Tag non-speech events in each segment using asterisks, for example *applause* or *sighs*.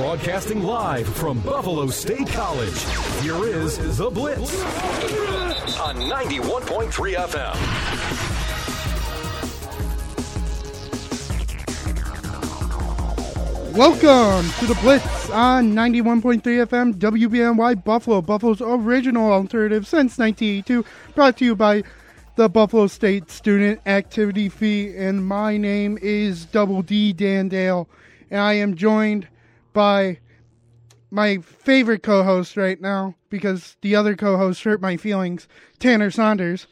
Broadcasting live from Buffalo State College, here is The Blitz on 91.3 FM. Welcome to the Blitz on 91.3 FM WBNY Buffalo, Buffalo's original alternative since 1982. Brought to you by the Buffalo State Student Activity Fee. And my name is Double D Dandale, And I am joined by my favorite co host right now because the other co host hurt my feelings, Tanner Saunders.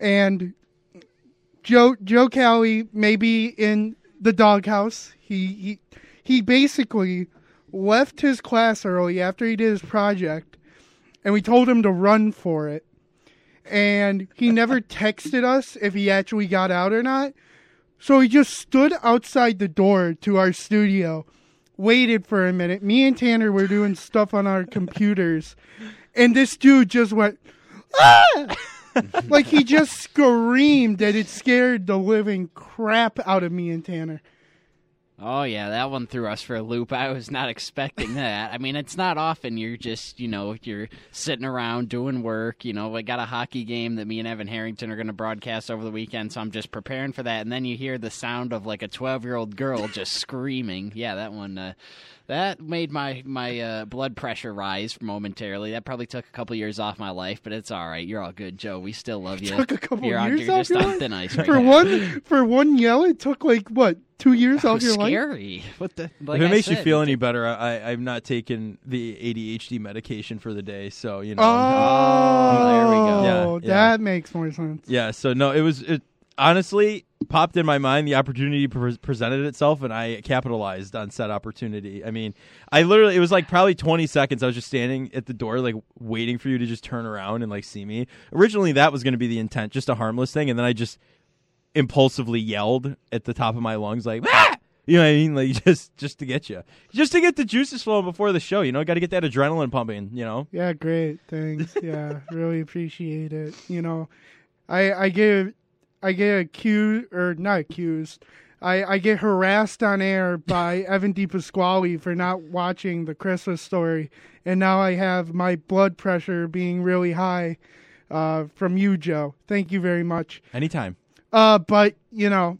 And Joe Joe Cowley may be in the doghouse. He he he basically left his class early after he did his project, and we told him to run for it. And he never *laughs* texted us if he actually got out or not. So he just stood outside the door to our studio, waited for a minute. Me and Tanner were doing stuff on our computers, and this dude just went, ah! like he just screamed that it scared the living crap out of me and Tanner. Oh yeah, that one threw us for a loop. *laughs* I was not expecting that. I mean, it's not often you're just, you know, you're sitting around doing work. You know, I got a hockey game that me and Evan Harrington are going to broadcast over the weekend, so I'm just preparing for that. And then you hear the sound of like a 12 year old girl just screaming. Yeah, that one. Uh, that made my my uh, blood pressure rise momentarily. That probably took a couple years off my life, but it's all right. You're all good, Joe. We still love you. Took a couple you're on, years you're off just your on life? thin ice right for now. one for one yell, it took like what two years That off was your life. scary. What the? Like if it I makes you feel any better, I, I've not taken the ADHD medication for the day, so you know. Oh, there we go. Yeah, yeah. that makes more sense. yeah, so no, it was it honestly popped in my mind. The opportunity pre- presented itself, and I capitalized on said opportunity. I mean, I literally it was like probably twenty seconds. I was just standing at the door, like waiting for you to just turn around and like see me. Originally, that was going to be the intent, just a harmless thing, and then I just impulsively yelled at the top of my lungs, like. "Ah!" You know what I mean? Like *laughs* just just to get you, just to get the juices flowing before the show. You know, got to get that adrenaline pumping. You know, Yeah, great. Thanks. Yeah, really appreciate it. You know, I I get I get accused or not accused. I, I get harassed on air *laughs* by Evan DiPasquale for not watching the Christmas story, and now I have my blood pressure being really high uh, from you, Joe. Thank you very much. anytime. Uh, but you know,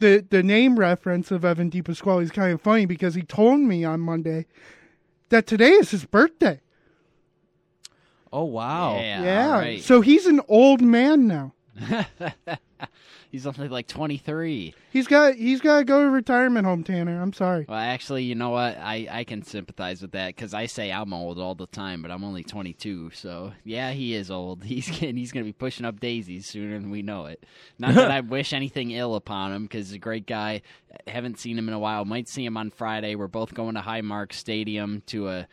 the the name reference of Evan DiPasquale is kind of funny because he told me on Monday that today is his birthday. Oh wow! Yeah, Yeah. all right. So he's an old man now. *laughs* He's only like 23. He's got he's got to go to retirement home, Tanner. I'm sorry. Well, actually, you know what? I, I can sympathize with that because I say I'm old all the time, but I'm only 22. So yeah, he is old. *laughs* He's getting, he's going to be pushing up daisies sooner than we know it. Not that *laughs* I wish anything ill upon him because he's a great guy. Haven't seen him in a while. Might see him on Friday. We're both going to Highmark Stadium to uh,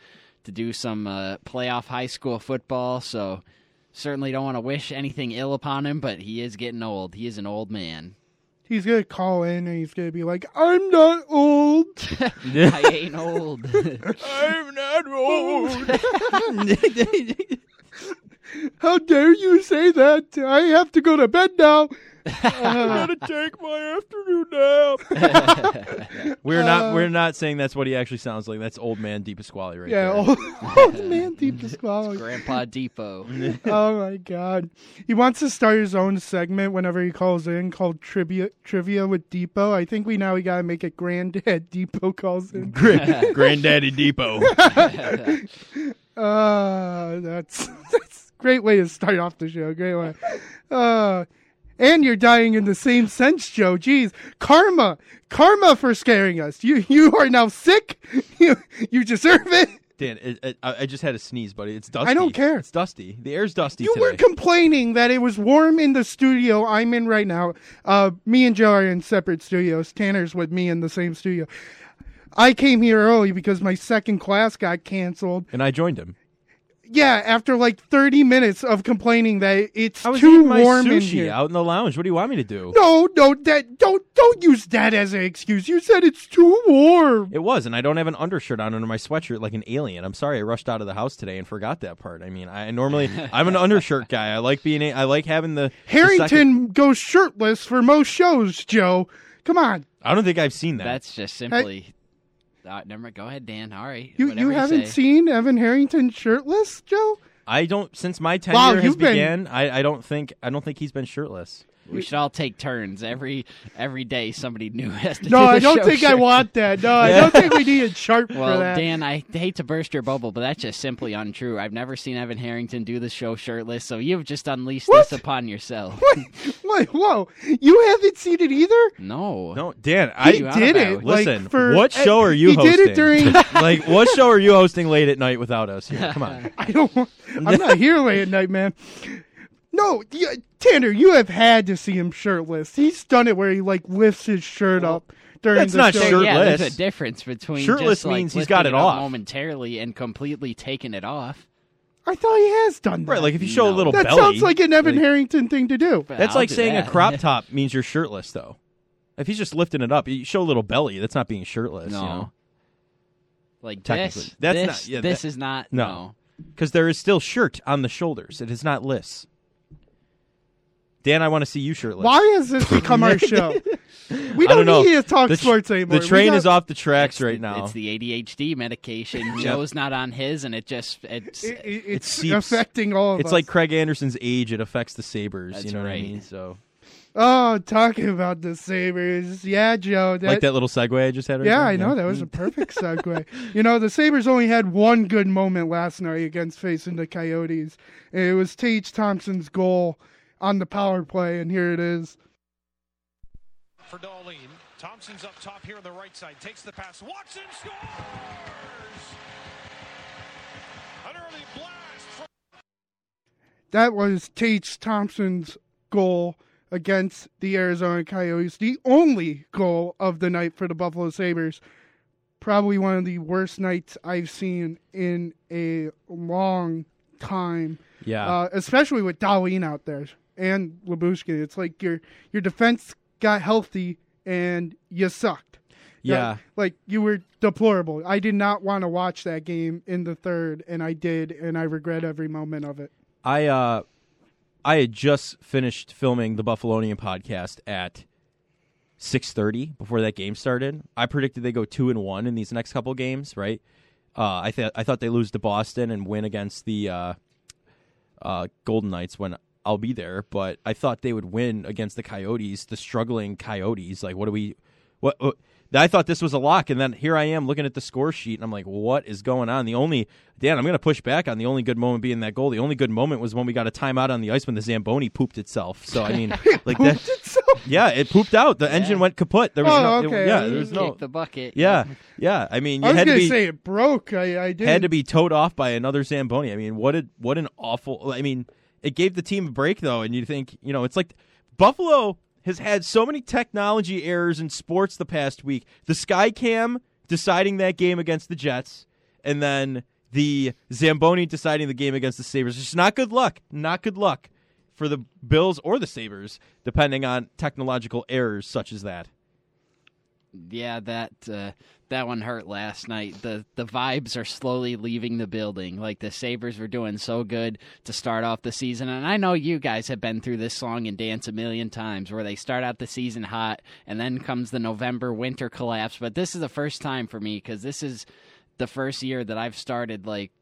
to do some uh, playoff high school football. So certainly don't want to wish anything ill upon him, but he is getting old. He is an old man. He's gonna call in and he's gonna be like, "I'm not old." *laughs* *laughs* I ain't old. *laughs* I'm not old. How dare you say that? I have to go to bed now. I'm gonna *laughs* take my afternoon nap. *laughs* we're not. We're not saying that's what he actually sounds like. That's old man Deep Pasquale right Yeah, there. old, *laughs* old man deep disqualified. Grandpa Depot. oh my god. He wants to start his own segment whenever he calls in called Trivia Trivia with Depot. I think we now we gotta make it Granddad Depot calls in. Gra- Granddaddy Depot. Uh that's that's great way to start off the show. Great way. Uh and you're dying in the same sense, Joe. Jeez. Karma. Karma for scaring us. You you are now sick. *laughs* You you deserve it. Dan, it, it, I I just had a sneeze, buddy. It's dusty. I don't care. It's dusty. The air's dusty You today. were complaining that it was warm in the studio I'm in right now. Uh, me and Joe are in separate studios. Tanner's with me in the same studio. I came here early because my second class got canceled. and I joined him. Yeah, after like 30 minutes of complaining that it's I was too my warm in here. out in the lounge. What do you want me to do? No, no, that don't don't use that as an excuse. You said it's too warm. It was, and I don't have an undershirt on under my sweatshirt like an alien. I'm sorry, I rushed out of the house today and forgot that part. I mean, I normally *laughs* I'm an undershirt guy. I like being, a, I like having the the Harrington second- goes shirtless for most shows, Joe. Come on. I don't think I've seen that. That's just simply Uh, never mind. Go ahead, Dan. All right. You you haven't say. seen Evan Harrington shirtless, Joe? I don't since my tenure Wow, has been- began. I, I don't think I don't think he's been shirtless. We should all take turns every every day. Somebody new *laughs* has to. No, do the I don't show think I want that. No, I don't think we need a chart Well, for that. Dan, I hate to burst your bubble, but that's just simply untrue. I've never seen Evan Harrington do the show shirtless, so you've just unleashed What? this upon yourself. *laughs* What? what? whoa! You haven't seen it either? No, No, Dan, I He did about it. it? like, listen. for, what show are you he hosting? did it during. *laughs* like what show are you hosting late at night without us? Here, come on. I don't. Want, I'm not here late at night, man. No, yeah, Tanner, you have had to see him shirtless. He's done it where he like lifts his shirt up during That's the not show. shirt- yeah, there's shirtless. a difference between Shirtless just, like, means he's got lifting it up off. momentarily and completely taking it off. I thought he has done that. Right, like if you show a little that belly, sounds like an Evan like- Harrington thing to do. That's I'll like do saying that. a crop *laughs* top means you're shirtless, though. If he's just lifting it up, you show a little belly. That's not being shirtless. No. you know? Like Technically. this, That's this, not- yeah, this that- is not. no. No. because there is still shirt on the shoulders. It is not liss. Dan, I want to see you shirtless. Why has this *laughs* become our show? We don't, don't know. need to talk The sports anymore. The train got- is off the tracks It's right the- now. It's the ADHD medication. Joe's *laughs* not on his, and it just it's It, it- it's seeps. affecting all of It's us. like Craig Anderson's age; it affects the Sabres. you That's know what I mean? So, oh, talking about the Sabres. Yeah, Joe. That, like that little segue I just had. Right Yeah, there? I know that was a mm. perfect *laughs* segue. you know, the Sabers only had one good moment last night against facing the Coyotes. It was Tage Thompson's goal on the power play, and here it is. for Dahlin. Thompson's up top here on the right side. Takes the pass. Watson scores! An early blast from That was Tage Thompson's goal against the Arizona Coyotes. The only goal of the night for the Buffalo Sabres. Probably one of the worst nights I've seen in a long time. Yeah. uh, especially with Dahlin out there and Lyubushkin. It's like your your defense got healthy and you sucked. Yeah. like you were deplorable. I did not want to watch that game in the third, and I did, and I regret every moment of it. I uh I had just finished filming the Buffalonian podcast at six thirty before that game started. I predicted they go two and one in these next couple games, right? Uh, I thought I thought they lose to Boston and win against the uh, uh, Golden Knights when I'll be there, but I thought they would win against the Coyotes, the struggling Coyotes. Like, what do we? What? what I thought this was a lock, and then here I am looking at the score sheet, and I'm like, "What is going on?" The only Dan, I'm going to push back on the only good moment being that goal. The only good moment was when we got a timeout on the ice when the Zamboni pooped itself. So I mean, *laughs* like that, Pooped itself? *laughs* yeah, it pooped out. The engine went kaput. There was Oh, no, it- yeah, You there was no, kick the bucket. yeah, yeah. I mean, you I was had gonna be say it broke. I, I did. had to be towed off by another Zamboni. I mean, what did what an awful. I mean, it gave the team a break though, and you think you know it's like Buffalo has had so many technology errors in sports the past week. The Skycam deciding that game against the Jets, and then the Zamboni deciding the game against the Sabres. It's not good luck. Not good luck for the Bills or the Sabres, depending on technological errors such as that. Yeah, that uh, that one hurt last night. The the vibes are slowly leaving the building. Like the Sabres were doing so good to start off the season. And I know you guys have been through this song and dance a million times where they start out the season hot and then comes the November winter collapse. But this is the first time for me because this is the first year that I've started like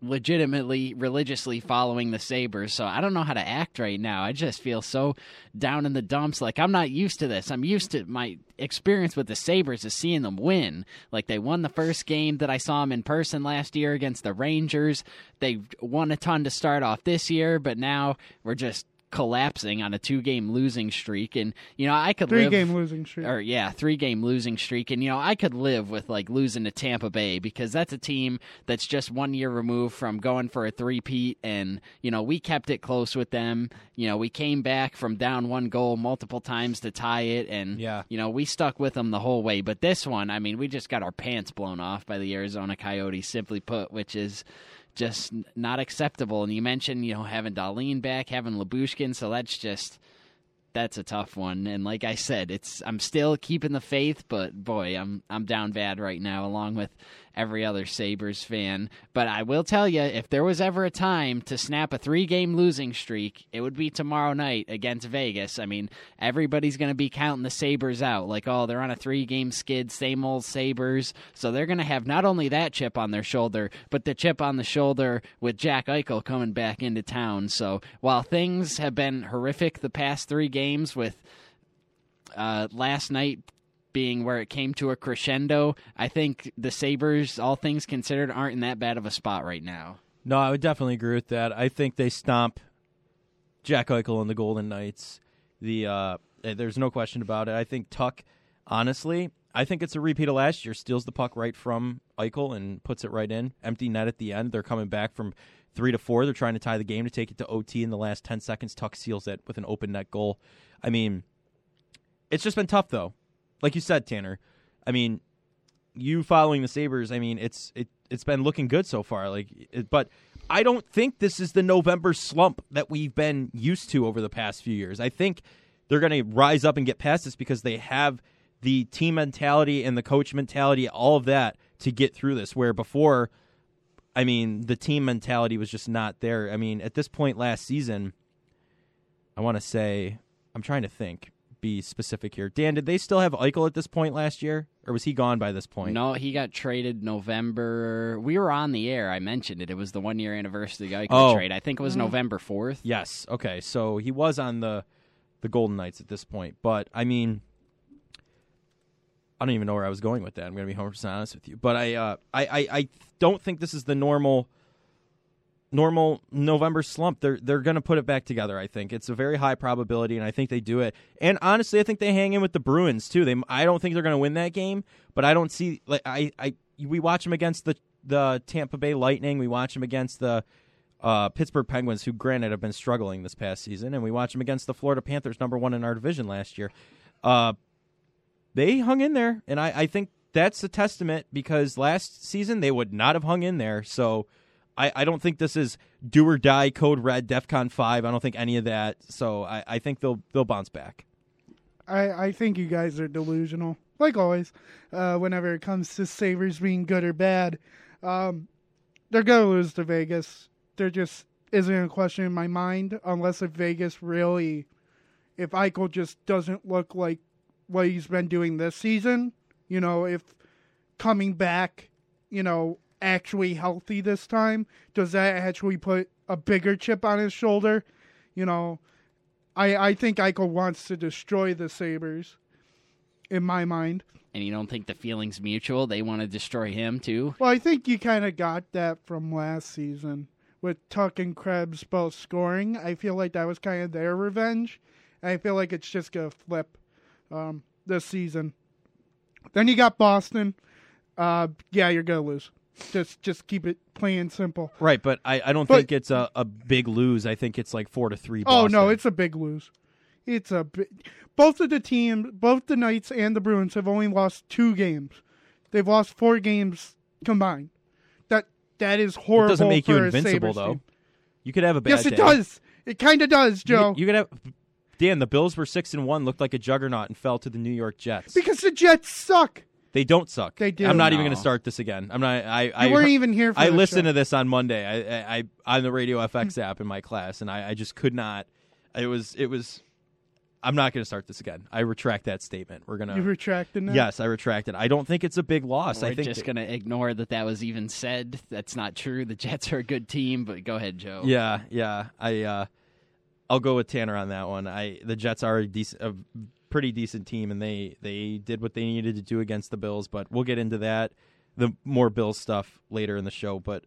legitimately religiously following the Sabres. So I don't know how to act right now. I just feel so down in the dumps. Like I'm not used to this. I'm used to my experience with the Sabres is seeing them win. Like they won the first game that I saw them in person last year against the Rangers. They won a ton to start off this year, but now we're just collapsing on a two game losing streak and you know I could three live game losing streak. or yeah, three game losing streak. And you know, I could live with like losing to Tampa Bay because that's a team that's just one year removed from going for a three-peat. And you know, we kept it close with them. You know, we came back from down one goal multiple times to tie it, and Yeah. you know, we stuck with them the whole way. But this one, I mean, we just got our pants blown off by the Arizona Coyotes, simply put, which is just not acceptable. And you mentioned, you know, having Dahlin back, having Lyubushkin, so that's just that's a tough one. And like I said, it's I'm still keeping the faith, but boy, I'm I'm down bad right now, along with every other Sabres fan. But I will tell you, if there was ever a time to snap a three game losing streak, it would be tomorrow night against Vegas. I mean, everybody's going to be counting the Sabres out. Like, oh, they're on a three game skid, same old Sabres. So they're going to have not only that chip on their shoulder, but the chip on the shoulder with Jack Eichel coming back into town. So while things have been horrific the past three games with uh, last night being where it came to a crescendo, I think the Sabres, all things considered, aren't in that bad of a spot right now. No, I would definitely agree with that. I think they stomp Jack Eichel and the Golden Knights. The uh, eh, there's no question about it. I think Tuch, honestly, I think it's a repeat of last year. Steals the puck right from Eichel and puts it right in. Empty net at the end. They're coming back from three to four. They're trying to tie the game to take it to OT in the last ten seconds. Tuch seals it with an open net goal. I mean, it's just been tough though like you said, Tanner. I mean, you following the Sabres. I mean, it's it it's been looking good so far. Like, it, but I don't think this is the November slump that we've been used to over the past few years. I think they're going to rise up and get past this because they have the team mentality and the coach mentality, all of that to get through this. Where before, I mean, the team mentality was just not there. I mean, at this point last season, I want to say, I'm trying to think be specific here. Dan, did they still have Eichel at this point last year, or was he gone by this point? No, he got traded November. We were on the air. I mentioned it. It was the one year anniversary of the Eichel Oh. trade. I think it was November fourth. Yes. Okay. So he was on the the Golden Knights at this point, but I mean, I don't even know where I was going with that. I'm going to be 100 percent honest with you, but I, uh, I, I, I don't think this is the normal normal November slump. They're they're going to put it back together. I think it's a very high probability, and I think they do it. And honestly, I think they hang in with the Bruins too. They I don't think they're going to win that game, but I don't see like I I we watch them against the the Tampa Bay Lightning. We watch them against the uh, Pittsburgh Penguins, who granted have been struggling this past season, and we watch them against the Florida Panthers, number one in our division last year. Uh, they hung in there, and I, I think that's a testament because last season they would not have hung in there. So I, I don't think this is do or die, code red, DEFCON five. I don't think any of that. So I, I think they'll they'll bounce back. I, I think you guys are delusional, like always. Uh, whenever it comes to Sabres being good or bad, um, they're gonna lose to Vegas. There just isn't a question in my mind unless if Vegas really, if Eichel just doesn't look like what he's been doing this season. You know, if coming back, you know, actually healthy this time, does that actually put a bigger chip on his shoulder? You know, I I think Eichel wants to destroy the Sabres. In my mind, And you don't think the feeling's mutual? They want to destroy him too. well, I think you kind of got that from last season with Tuch and Krebs both scoring. I feel like that was kind of their revenge. And I feel like it's just gonna flip um, this season. Then you got Boston. Uh, yeah, you're gonna lose. Just just keep it plain simple. Right, but I, I don't But- think it's a, a big lose. I think it's like four to three. Oh no, it's a big lose. It's a both of the teams, both the Knights and the Bruins have only lost two games. They've lost four games combined. That that is horrible. it doesn't make you invincible though. team. You could have a bad Yes, it day. does. It kind of does, You, Joe. you could have. Dan, the Bills were six and one, looked like a juggernaut, and fell to the New York Jets. because the Jets suck. They don't suck. They do. I'm not even going to start this again. I'm not. I. I You weren't even here for I the listened show. to this on Monday. I, I, I on the Radio *laughs* FX app in my class, and I, I just could not. It was. It was. I'm not going to start this again. I retract that statement. We're gonna. You retracted now. yes, I retract it. I don't think it's a big loss. We're I think just gonna ignore that that was even said. That's not true. The Jets are a good team, but go ahead, Joe. Yeah, yeah. I uh I'll go with Tanner on that one. I the Jets are a decent a pretty decent team and they they did what they needed to do against the Bills, but we'll get into that the more Bills stuff later in the show, but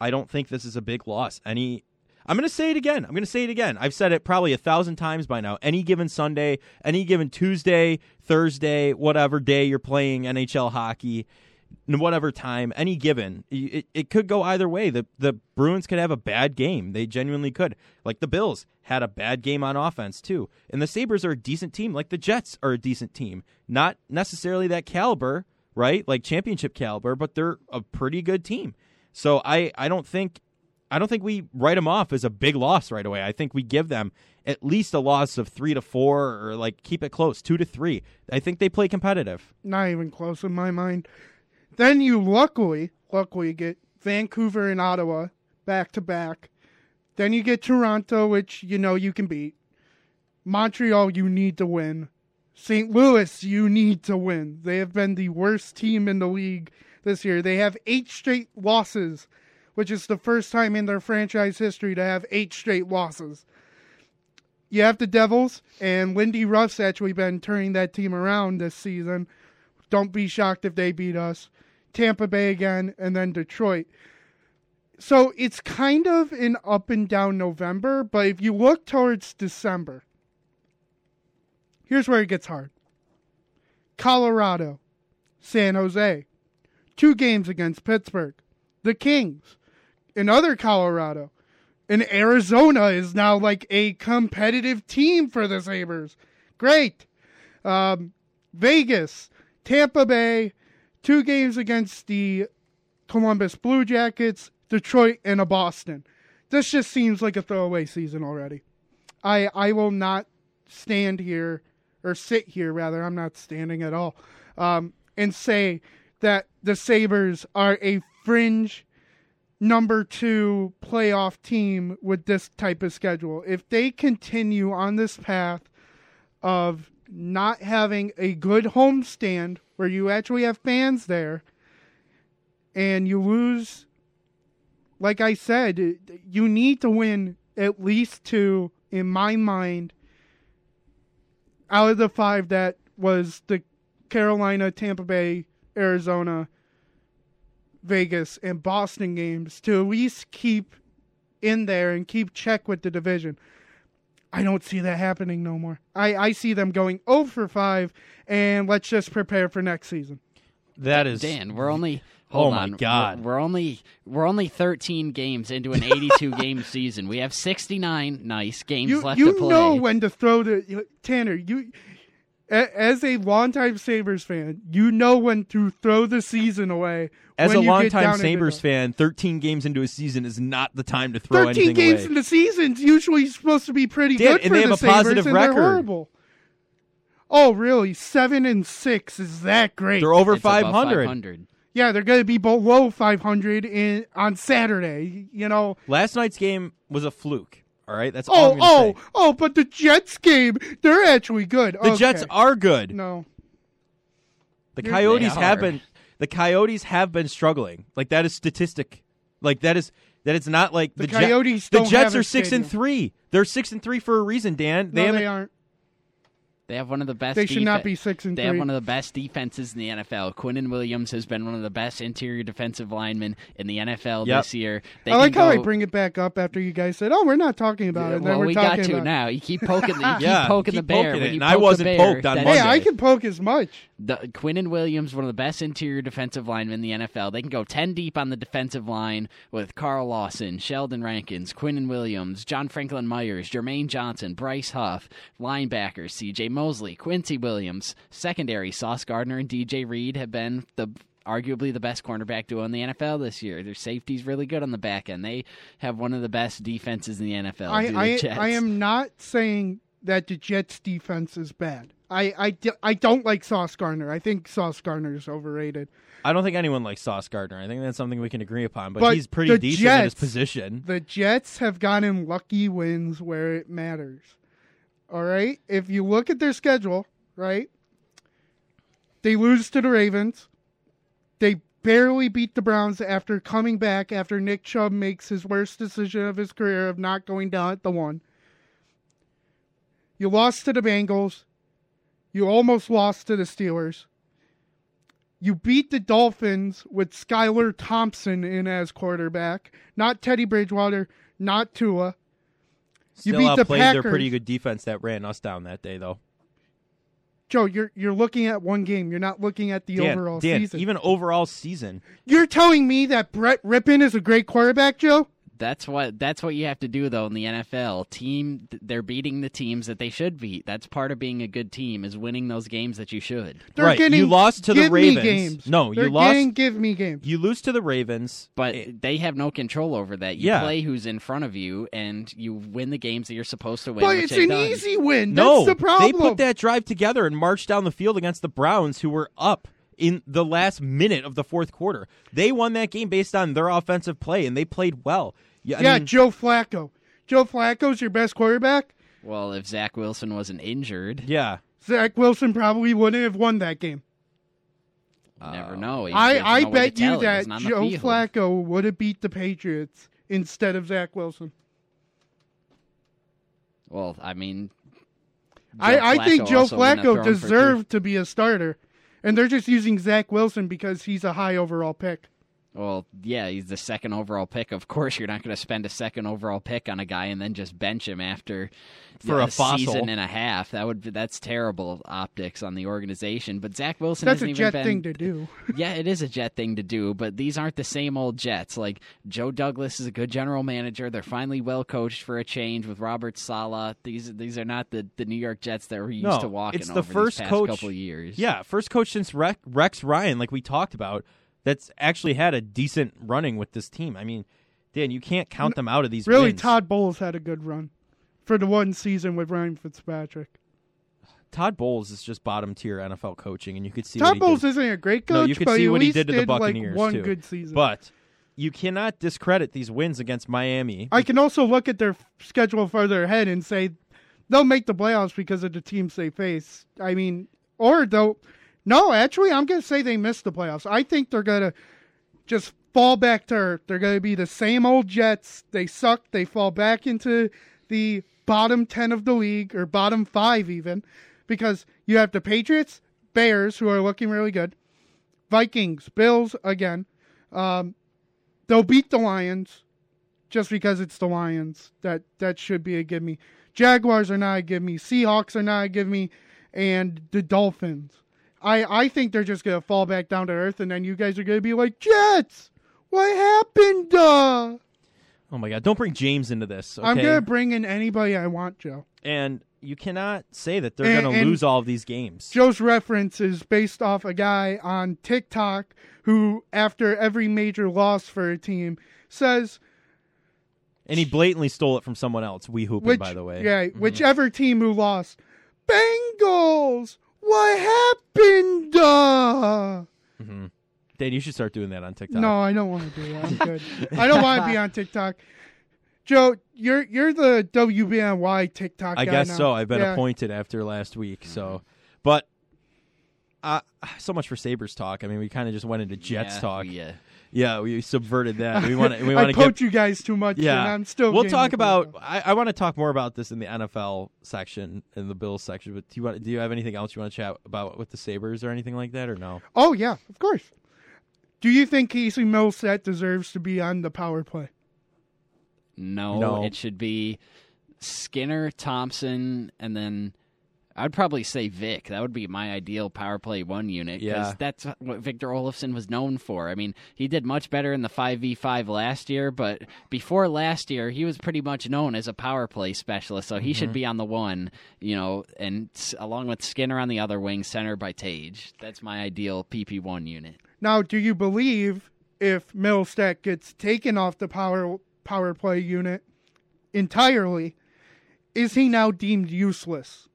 I don't think this is a big loss. Any I'm going to say it again. I'm going to say it again. I've said it probably a thousand times by now. Any given Sunday, any given Tuesday, Thursday, whatever day you're playing NHL hockey, whatever time, any given, it, it could go either way. The the Bruins could have a bad game. They genuinely could. Like the Bills had a bad game on offense too. And the Sabres are a decent team. Like the Jets are a decent team. Not necessarily that caliber, right? Like championship caliber, but they're a pretty good team. So I I don't think I don't think we write them off as a big loss right away. I think we give them at least a loss of three to four, or like keep it close, two to three. I think they play competitive. Not even close in my mind. Then you luckily, luckily get Vancouver and Ottawa back to back. Then you get Toronto, which you know you can beat. Montreal, you need to win. St. Louis, you need to win. They have been the worst team in the league this year. They have eight straight losses, which is the first time in their franchise history to have eight straight losses. You have the Devils, and Lindy Ruff's actually been turning that team around this season. Don't be shocked if they beat us. Tampa Bay again, and then Detroit. So it's kind of an up and down November, but if you look towards December, here's where it gets hard Colorado, San Jose, two games against Pittsburgh, the Kings, another Colorado, and Arizona is now like a competitive team for the Sabres. Great. Um, Vegas, Tampa Bay, two games against the Columbus Blue Jackets, Detroit, and a Boston. This just seems like a throwaway season already. I I will not stand here or sit here rather. I'm not standing at all. Um, and say that the Sabres are a fringe number two playoff team with this type of schedule. If they continue on this path of not having a good homestand where you actually have fans there and you lose like I said, you need to win at least two in my mind out of the five that was the Carolina, Tampa Bay, Arizona, Vegas, and Boston games to at least keep in there and keep check with the division. I don't see that happening no more. I, I see them going 0 for 5, and let's just prepare for next season. That is Dan, we're only Oh hold my on. God. We're, we're only we're only 13 games into an 82 *laughs* game season. We have 69 nice games You left you to play. You know when to throw the Tanner. You a- as a longtime Sabres fan, you know when to throw the season away. As when a you get longtime Sabres fan, 13 games into a season is not the time to throw 13 anything games away. in the season's usually supposed to be pretty Dan, good and for they the have a Sabres, positive and record. They're horrible. Oh, really? Seven and six is that great? They're over 500. 500. yeah, they're going to be below 500 in on Saturday. You know. Last night's game was a fluke. All right, that's all Oh, oh, say. oh! But the Jets game, they're actually good. The Jets are good. no. The You're- Coyotes have been the Coyotes have been struggling. Like that is statistic. Like that is that it's not like The the, Jet- Coyotes the Jets are six and three. They're six and three for a reason, Dan. They no, they aren't. They have one of the best. They should not be six and They three. have one of the best defenses in the NFL. Quinnen Williams has been one of the best interior defensive linemen in the NFL Yep. this year. They I like can how I bring it back up after you guys said, "Oh, we're not talking about it." And then well, we're we talking got to about now. You keep poking the, you *laughs* keep poking keep the bear. poking it, and I poke the wasn't bear, poked on then- Hey, Monday. I can poke as much. The, Quinnen Williams, one of the best interior defensive linemen in the NFL. They can go 10 deep on the defensive line with Carl Lawson, Sheldon Rankins, Quinnen Williams, John Franklin Myers, Jermaine Johnson, Bryce Huff, linebackers, CJ Mosley, Quincy Williams, secondary, Sauce Gardner and DJ Reed have been the arguably the best cornerback duo in the NFL this year. Their safety's really good on the back end. They have one of the best defenses in the NFL. I, do the I, I am not saying that the Jets' defense is bad. I, I, I don't like Sauce Gardner. I think Sauce Gardner is overrated. I don't think anyone likes Sauce Gardner. I think that's something we can agree upon. But, But he's pretty the decent in his position. The Jets have gotten lucky wins where it matters. All right? If you look at their schedule, right? They lose to the Ravens. They barely beat the Browns after coming back after Nick Chubb makes his worst decision of his career of not going down at the one. You lost to the Bengals. You almost lost to the Steelers. You beat the Dolphins with Skylar Thompson in as quarterback, not Teddy Bridgewater, not Tua. You Still beat the outplayed their Packers. pretty good defense that ran us down that day, though. Joe, you're you're looking at one game. You're not looking at the Dan, overall Dan, season. even overall season, you're telling me that Brett Rypien is a great quarterback, Joe? That's what that's what you have to do though in the NFL. Team they're beating the teams that they should beat. That's part of being a good team is winning those games that you should. They're Right, you lost to the give me Ravens. games. No, you They're lost- getting give me games. You lose to the Ravens, But Eh, they have no control over that. You Yeah. play who's in front of you and you win the games that you're supposed to win. But it's an done. easy win. no, That's the problem. they put that drive together and marched down the field against the Browns, who were up in the last minute of the fourth quarter. They won that game based on their offensive play, and they played well. Yeah, I yeah, mean, Joe Flacco. Joe Flacco's your best quarterback. Well, if Zach Wilson wasn't injured, yeah. Zach Wilson probably wouldn't have won that game. you never know. He I, doesn't I know bet you that wasn't on the Joe. Flacco would have beat the Patriots instead of Zach Wilson. Well, I mean, I, Joe I think Joe also wouldn't have Flacco thrown for three- deserved to be a starter, and they're just using Zach Wilson because he's a high overall pick. Well, yeah, he's the second overall pick. Of course, you're not going to spend a second overall pick on a guy and then just bench him after For yeah, a fossil. season and a half. That would be, that's terrible optics on the organization. But Zach Wilson That's hasn't a even jet been, thing to do. *laughs* yeah, it is a jet thing to do, but these aren't the same old Jets. Like Joe Douglas is a good general manager. They're finally well coached for a change with Robert Saleh. These these are not the, the New York Jets that we're used No, to walking it's over the first these past coach. couple years. Yeah, first coach since Rex, Rex Ryan, like we talked about, that's actually had a decent running with this team. I mean, Dan, you can't count them out of these. Really, wins. Todd Bowles had a good run for the one season with Ryan Fitzpatrick. Todd Bowles is just bottom tier NFL coaching, and you could see Todd Bowles did. isn't a great coach, No, you could but see what he did to the like Buccaneers one too. good season. But you cannot discredit these wins against Miami. I can also look at their schedule further ahead and say they'll make the playoffs because of the teams they face. I mean, or they'll. No, actually, I'm going to say they missed the playoffs. I think they're going to just fall back to earth. They're going to be the same old Jets. They suck. They fall back into the bottom 10 of the league, or bottom five even, because you have the Patriots, Bears, who are looking really good, Vikings, Bills again. Um, they'll beat the Lions just because it's the Lions. That that should be a give me. Jaguars are not a give me. Seahawks are not a give me, and the Dolphins. I I think they're just gonna fall back down to earth, and then you guys are gonna be like Jets. What happened? Uh? oh my God! Don't bring James into this. Okay? I'm gonna bring in anybody I want, Joe. and you cannot say that they're going to lose all of these games. Joe's reference is based off a guy on TikTok who, after every major loss for a team, says and he blatantly stole it from someone else. We hooping, Which, by the way. Yeah, whichever team who lost. Bengals! What happened? Uh? Dan, you should start doing that on TikTok. No, I don't want to do that. I'm good. I don't want to be on TikTok. Joe, you're you're the WBNY TikTok I guy guess now. so. I've been Yeah. appointed after last week. So, but uh, so much for Sabres talk. I mean, we kind of just went into Jets Yeah, talk. we, uh, Yeah, we subverted that. We want to. We *laughs* I want to poach you guys too much. Yeah, and I'm still. We'll talk about. I, I want to talk more about this in the NFL section, in the Bills section. But do you want? Do you have anything else you want to chat about with the Sabres or anything like that, or no? Oh yeah, of course. Do you think Casey Mittelstadt deserves to be on the power play? No, No. it should be Skinner, Thompson, and then I'd probably say Vic. That would be my ideal power play one unit because Yeah. that's what Victor Olofsson was known for. I mean, he did much better in the 5v5 last year, but before last year, he was pretty much known as a power play specialist, so he should Mm-hmm. be on the one, you know, and along with Skinner on the other wing, center by Tage. That's my ideal PP1 unit. Now, do you believe if Mittelstadt gets taken off the power power play unit entirely, is he now deemed useless?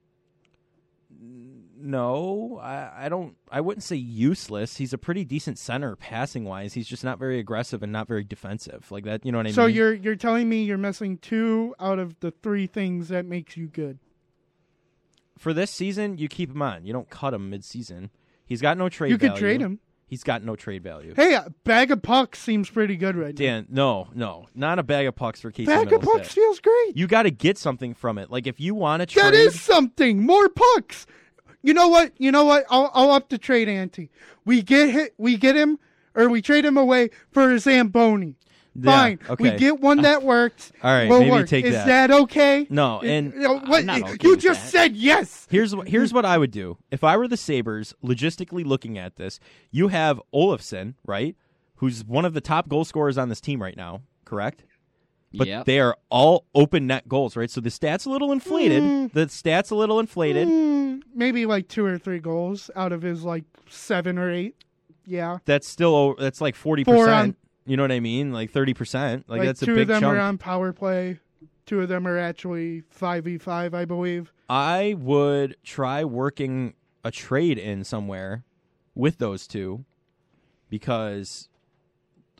No, I, I don't. I wouldn't say useless. He's a pretty decent center passing wise. He's just not very aggressive and not very defensive like that. You know what I So mean? So you're you're telling me you're missing two out of the three things that makes you good. for this season, you keep him on. You don't cut him mid season. He's got no trade. You could value. trade him. He's got no trade value. Hey, a bag of pucks seems pretty good right now. Dan, no, no, not a bag of pucks for Casey bag of pucks feels great. You got to get something from it. Like if you want to trade, That is something. More pucks. You know what? You know what? I'll, I'll up the trade ante. We get hit. We get him, or we trade him away for a Zamboni. Yeah, Fine. We get one that *laughs* works. All right, will maybe work. take is that. okay? No, and- You know, what- I'm not okay you with just that. said yes. Here's wh- here's what I would do if I were the Sabres. Logistically looking at this, you have Olofsson, right? Who's one of the top goal scorers on this team right now, correct? But Yep. they are all open net goals, right? So the stats a little inflated. Mm. The stats a little inflated. Mm, maybe like two or three goals out of his like seven or eight. Yeah, That's still o- that's like forty percent. You know what I mean? Like thirty percent. Like, like, that's a two big of them chunk. are on power play. Two of them are actually five v five, I believe. I would try working a trade in somewhere with those two because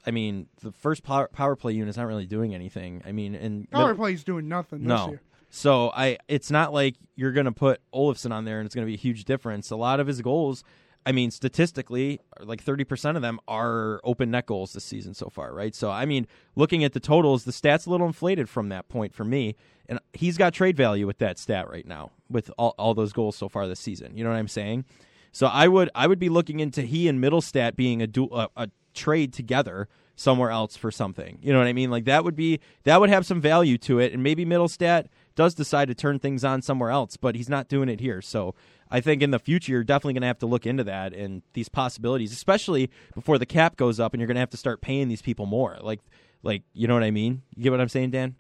I mean the first power, power play unit is not really doing anything. I mean, and Power play's doing nothing this no. year. So I it's not like you're going to put Olofsson on there and it's going to be a huge difference. A lot of his goals, I mean statistically, like 30% of them are open net goals this season so far, right? So I mean, looking at the totals, the stats a little inflated from that point for me. And he's got trade value with that stat right now with all, all those goals so far this season. You know what I'm saying? So I would I would be looking into he and Mittelstadt being a dual a, a trade together somewhere else for something. You know what I mean? Like that would be that would have some value to it, and maybe Mittelstadt does decide to turn things on somewhere else, but he's not doing it here. So I think in the future you're definitely going to have to look into that and these possibilities, especially before the cap goes up and you're going to have to start paying these people more. Like like you know what I mean? You get what I'm saying, Dan?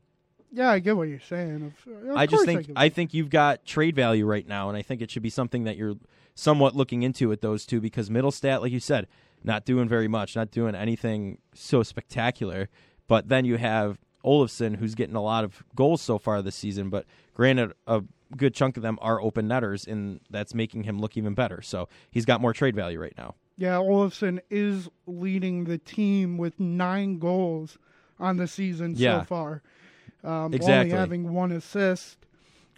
Yeah, I get what you're saying. Of, of I just think get I, think you've got trade value right now, and I think it should be something that you're somewhat looking into with those two because Mittelstadt, like you said, not doing very much, not doing anything so spectacular. But then you have Olofsson, who's getting a lot of goals so far this season. But granted, a good chunk of them are open netters, and that's making him look even better. So he's got more trade value right now. Yeah, Olofsson is leading the team with nine goals on the season Yeah. so far. Um, Exactly. Only having one assist,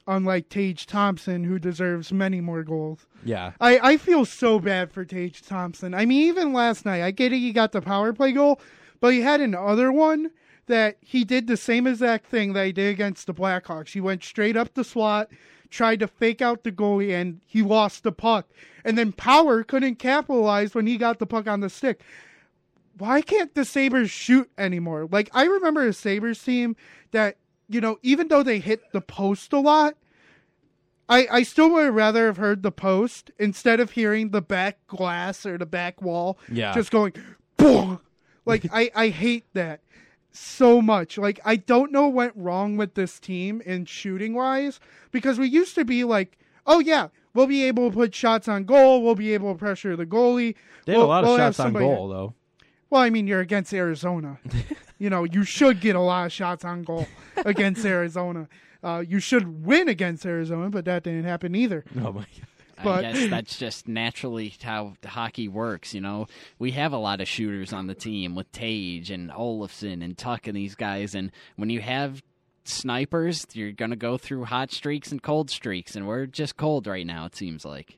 unlike Tage Thompson, who deserves many more goals. Yeah, I, I feel so bad for Tage Thompson. I mean, even last night, I get it, he got the power play goal, but he had another one that he did the same exact thing that he did against the Blackhawks. He went straight up the slot, tried to fake out the goalie, and he lost the puck. And then Power couldn't capitalize when he got the puck on the stick. Why can't the Sabres shoot anymore? Like, I remember a Sabres team that, you know, even though they hit the post a lot, I, I still would rather have heard the post instead of hearing the back glass or the back wall Yeah. just going boom. Like I, I hate that so much. Like I don't know what went wrong with this team in shooting wise because we used to be like, oh yeah, we'll be able to put shots on goal, we'll be able to pressure the goalie. they had we'll, a lot of we'll have shots on goal though. Well, I mean, you're against Arizona. *laughs* you know, you should get a lot of shots on goal against Arizona. Uh, you should win against Arizona, but that didn't happen either. Oh my god. But- I guess *laughs* that's just naturally how hockey works. You know, we have a lot of shooters on the team with Tage and Olofsson and Tuch and these guys, and when you have snipers, you're gonna go through hot streaks and cold streaks, and we're just cold right now. It seems like.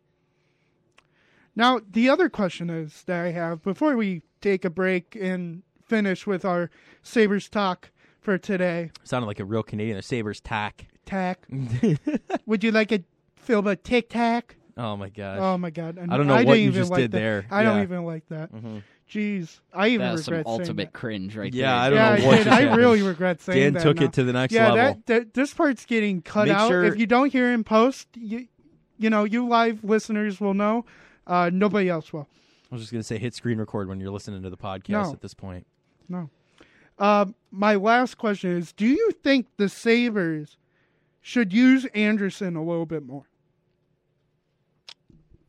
Now, the other question is that I have before we take a break and finish with our Sabres talk for today. Sounded like a real Canadian. The Sabres tack. Tack. *laughs* Would you like a film a tic tac? Oh my gosh. Oh my god! I don't know didn't what you just like did that. there. I don't even like that. Mhm. Jeez, I even That's some regret saying ultimate that. cringe right Yeah, there. I don't yeah, know I what did. I really regret saying Dan that. Dan took now. it to the next yeah, level. that, that this part's getting cut Make out. sure- If you don't hear in post, you you know you live listeners will know. Uh, nobody else will. I was just gonna say hit screen record when you're listening to the podcast No. at this point. No. Um, my last question is: Do you think the Sabres should use Anderson a little bit more?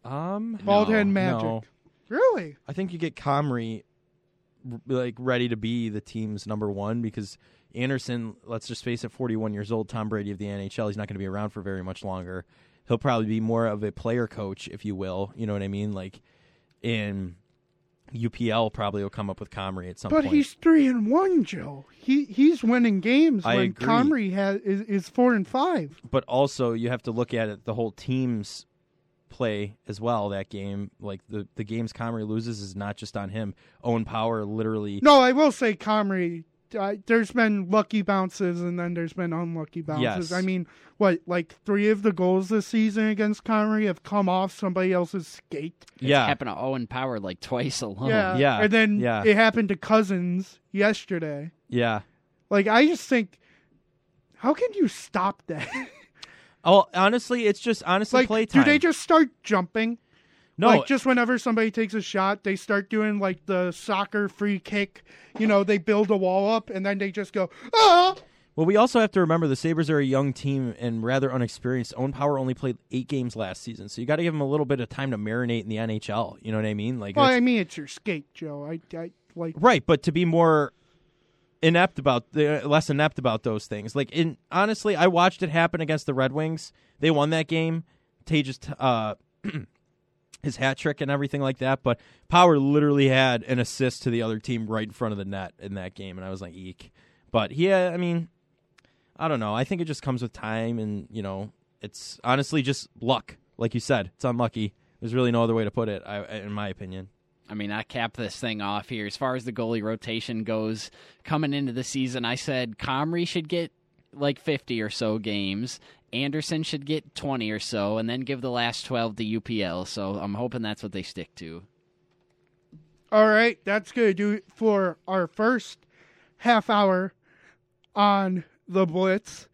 Um, Bald head magic. no. Really? I think you get Comrie like ready to be the team's number one because Anderson, let's just face it, 41 years old, Tom Brady of the NHL, he's not going to be around for very much longer. He'll probably be more of a player coach, if you will. You know what I mean? Like in UPL, probably will come up with Comrie at some But point. But he's three and one, Joe. He he's winning games I when agree. Comrie has is, is four and five. but also you have to look at it the whole team's play as well that game like the the games Comrie loses is not just on him Owen Power literally No, I will say Comrie. Uh, there's been lucky bounces and then there's been unlucky bounces. Yes. I mean, what like three of the goals this season against Comrie have come off somebody else's skate. It's yeah happened to Owen Power like twice alone. yeah, yeah, and then yeah. it happened to Cozens yesterday. yeah Like I just think, how can you stop that? *laughs* oh honestly it's just honestly like, playtime do they just start jumping? No, like just whenever somebody takes a shot, they start doing like the soccer free kick. You know, they build a wall up and then they just go ah. Well, we also have to remember the Sabres are a young team and rather unexperienced. Owen Power only played eight games last season, so you got to give him a little bit of time to marinate in the NHL. You know what I mean? Like, Well, I mean, it's your skate, Joe. I, I like. right, but to be more inept about the less inept about those things. Like, in honestly, I watched it happen against the Red Wings. They won that game. Tage's uh, *clears throat* his hat trick and everything like that. But Power literally had an assist to the other team right in front of the net in that game, and I was like, eek. But yeah, uh, I mean, I don't know. I think it just comes with time, and you know, it's honestly just luck. Like you said, it's unlucky. There's really no other way to put it, I, in my opinion. I mean, I cap this thing off here. As far as the goalie rotation goes, coming into the season, I said Comrie should get like 50 or so games. Anderson should get 20 or so, and then give the last 12 to UPL. So I'm hoping that's what they stick to. All right, that's gonna do it for our first half hour on the Blitz.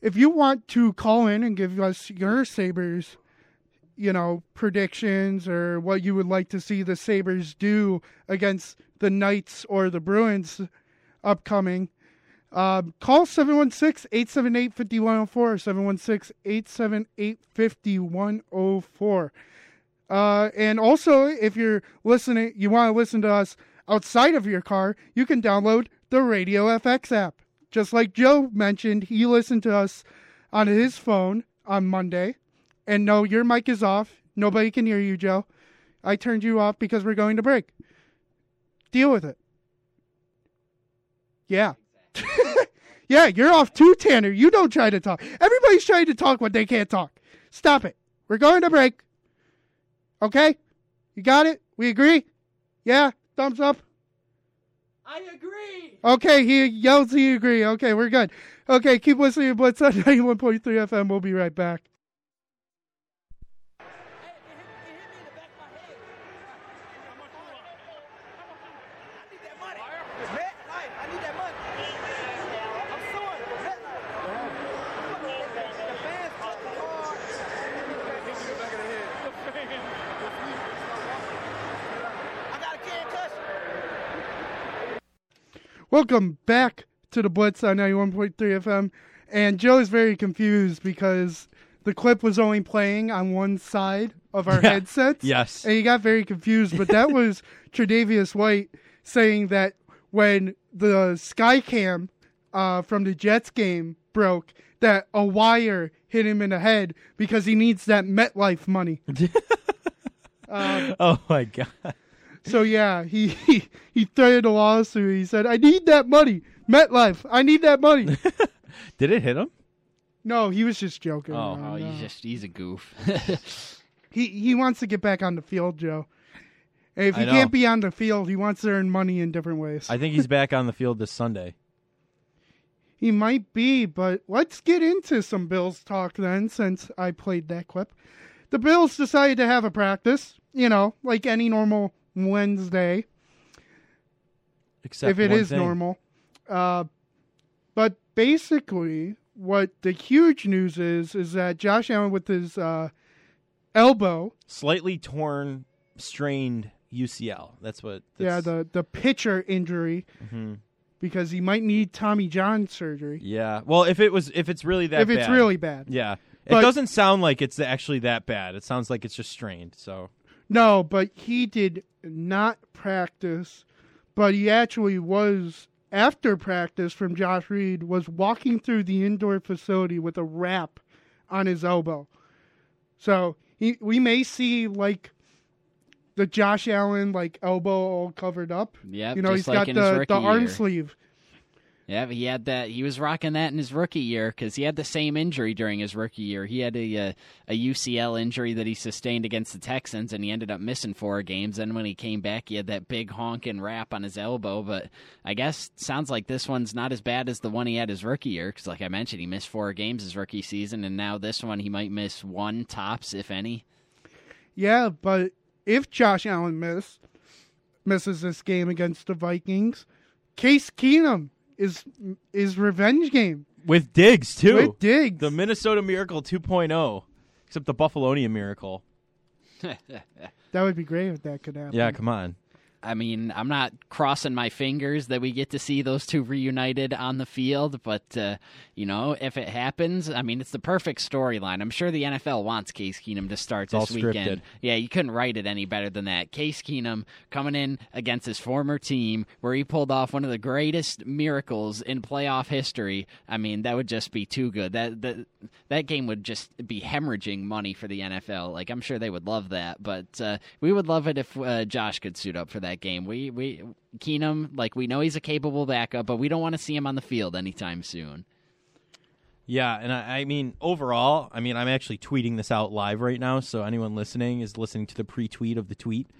If you want to call in and give us your Sabres, you know, predictions or what you would like to see the Sabres do against the Knights or the Bruins upcoming, um, call 716 878 5104 716 878 5104. Uh, and also, if you're listening, you want to listen to us outside of your car, you can download the Radio FX app. Just like Joe mentioned, he listened to us on his phone on Monday. And no, your mic is off. Nobody can hear you, Joe. I turned you off because we're going to break. Deal with it. Yeah. *laughs* yeah, you're off too, Tanner. You don't try to talk. Everybody's trying to talk when they can't talk. Stop it. We're going to break. Okay? You got it? We agree? Yeah? Thumbs up? I agree. Okay, he yells he agree. Okay, we're good. Okay, keep listening to Blitz on 91.3 FM. We'll be right back. Welcome back to the Blitz on 91.3 FM. And Joe is very confused because the clip was only playing on one side of our *laughs* Yeah. headsets. Yes. And he got very confused. But that *laughs* was Tre'Davious White saying that when the Skycam uh, from the Jets game broke, that a wire hit him in the head because he needs that MetLife money. *laughs* Oh my god. So yeah, he, *laughs* he he threatened a lawsuit. He said, "I need that money, MetLife. I need that money." *laughs* Did it hit him? no, he was just joking. Oh. around. Oh, No. he's just he's a goof. *laughs* he he wants to get back on the field, Joe. And if I he know. can't be on the field, he wants to earn money in different ways. I think he's back on the field this Sunday. he might be, but let's get into some Bills talk then, since I played that clip. The Bills decided to have a practice, you know, like any normal Wednesday. Except if it is thing. normal. Uh, but basically, what the huge news is is that Josh Allen with his uh, elbow, slightly torn, strained UCL. That's what. yeah, the the pitcher injury, Mhm. because he might need Tommy John surgery Yeah. Well, if it was, if it's really that, if it's bad- really bad. yeah. It But- doesn't sound like it's actually that bad. It sounds like it's just strained. So No, but he did not practice, but he actually was after practice from Josh Reed was walking through the indoor facility with a wrap on his elbow. So he, we may see like the Josh Allen like elbow all covered up. Yeah, you know he's like got the the arm year. sleeve. Yeah, but he had that. He was rocking that in his rookie year because he had the same injury during his rookie year. He had a, uh, a a UCL injury that he sustained against the Texans, and he ended up missing four games. And when he came back, he had that big honking wrap on his elbow. But I guess sounds like this one's not as bad as the one he had his rookie year because, like I mentioned, he missed four games his rookie season, and now this one he might miss one tops, if any. Yeah, but if Josh Allen miss misses this game against the Vikings, Case Keenum is is revenge game with Diggs too. with Diggs. The Minnesota Miracle 2.0, except the Buffalonian Miracle. *laughs* That would be great if that could happen. Yeah, come on. I mean, I'm not crossing my fingers that we get to see those two reunited on the field, but uh, you know, if it happens, I mean, it's the perfect storyline. I'm sure the NFL wants Case Keenum to start this weekend. Yeah, you couldn't write it any better than that. Case Keenum coming in against his former team, where he pulled off one of the greatest miracles in playoff history. I mean, that would just be too good. That that that game would just be hemorrhaging money for the NFL. Like I'm sure they would love that, but uh, we would love it if uh, Josh could suit up for that game. We we Keenum, like we know he's a capable backup, but we don't want to see him on the field anytime soon. Yeah, and I, I mean, overall, I mean, I'm actually tweeting this out live right now, so anyone listening is listening to the pre-tweet of the tweet.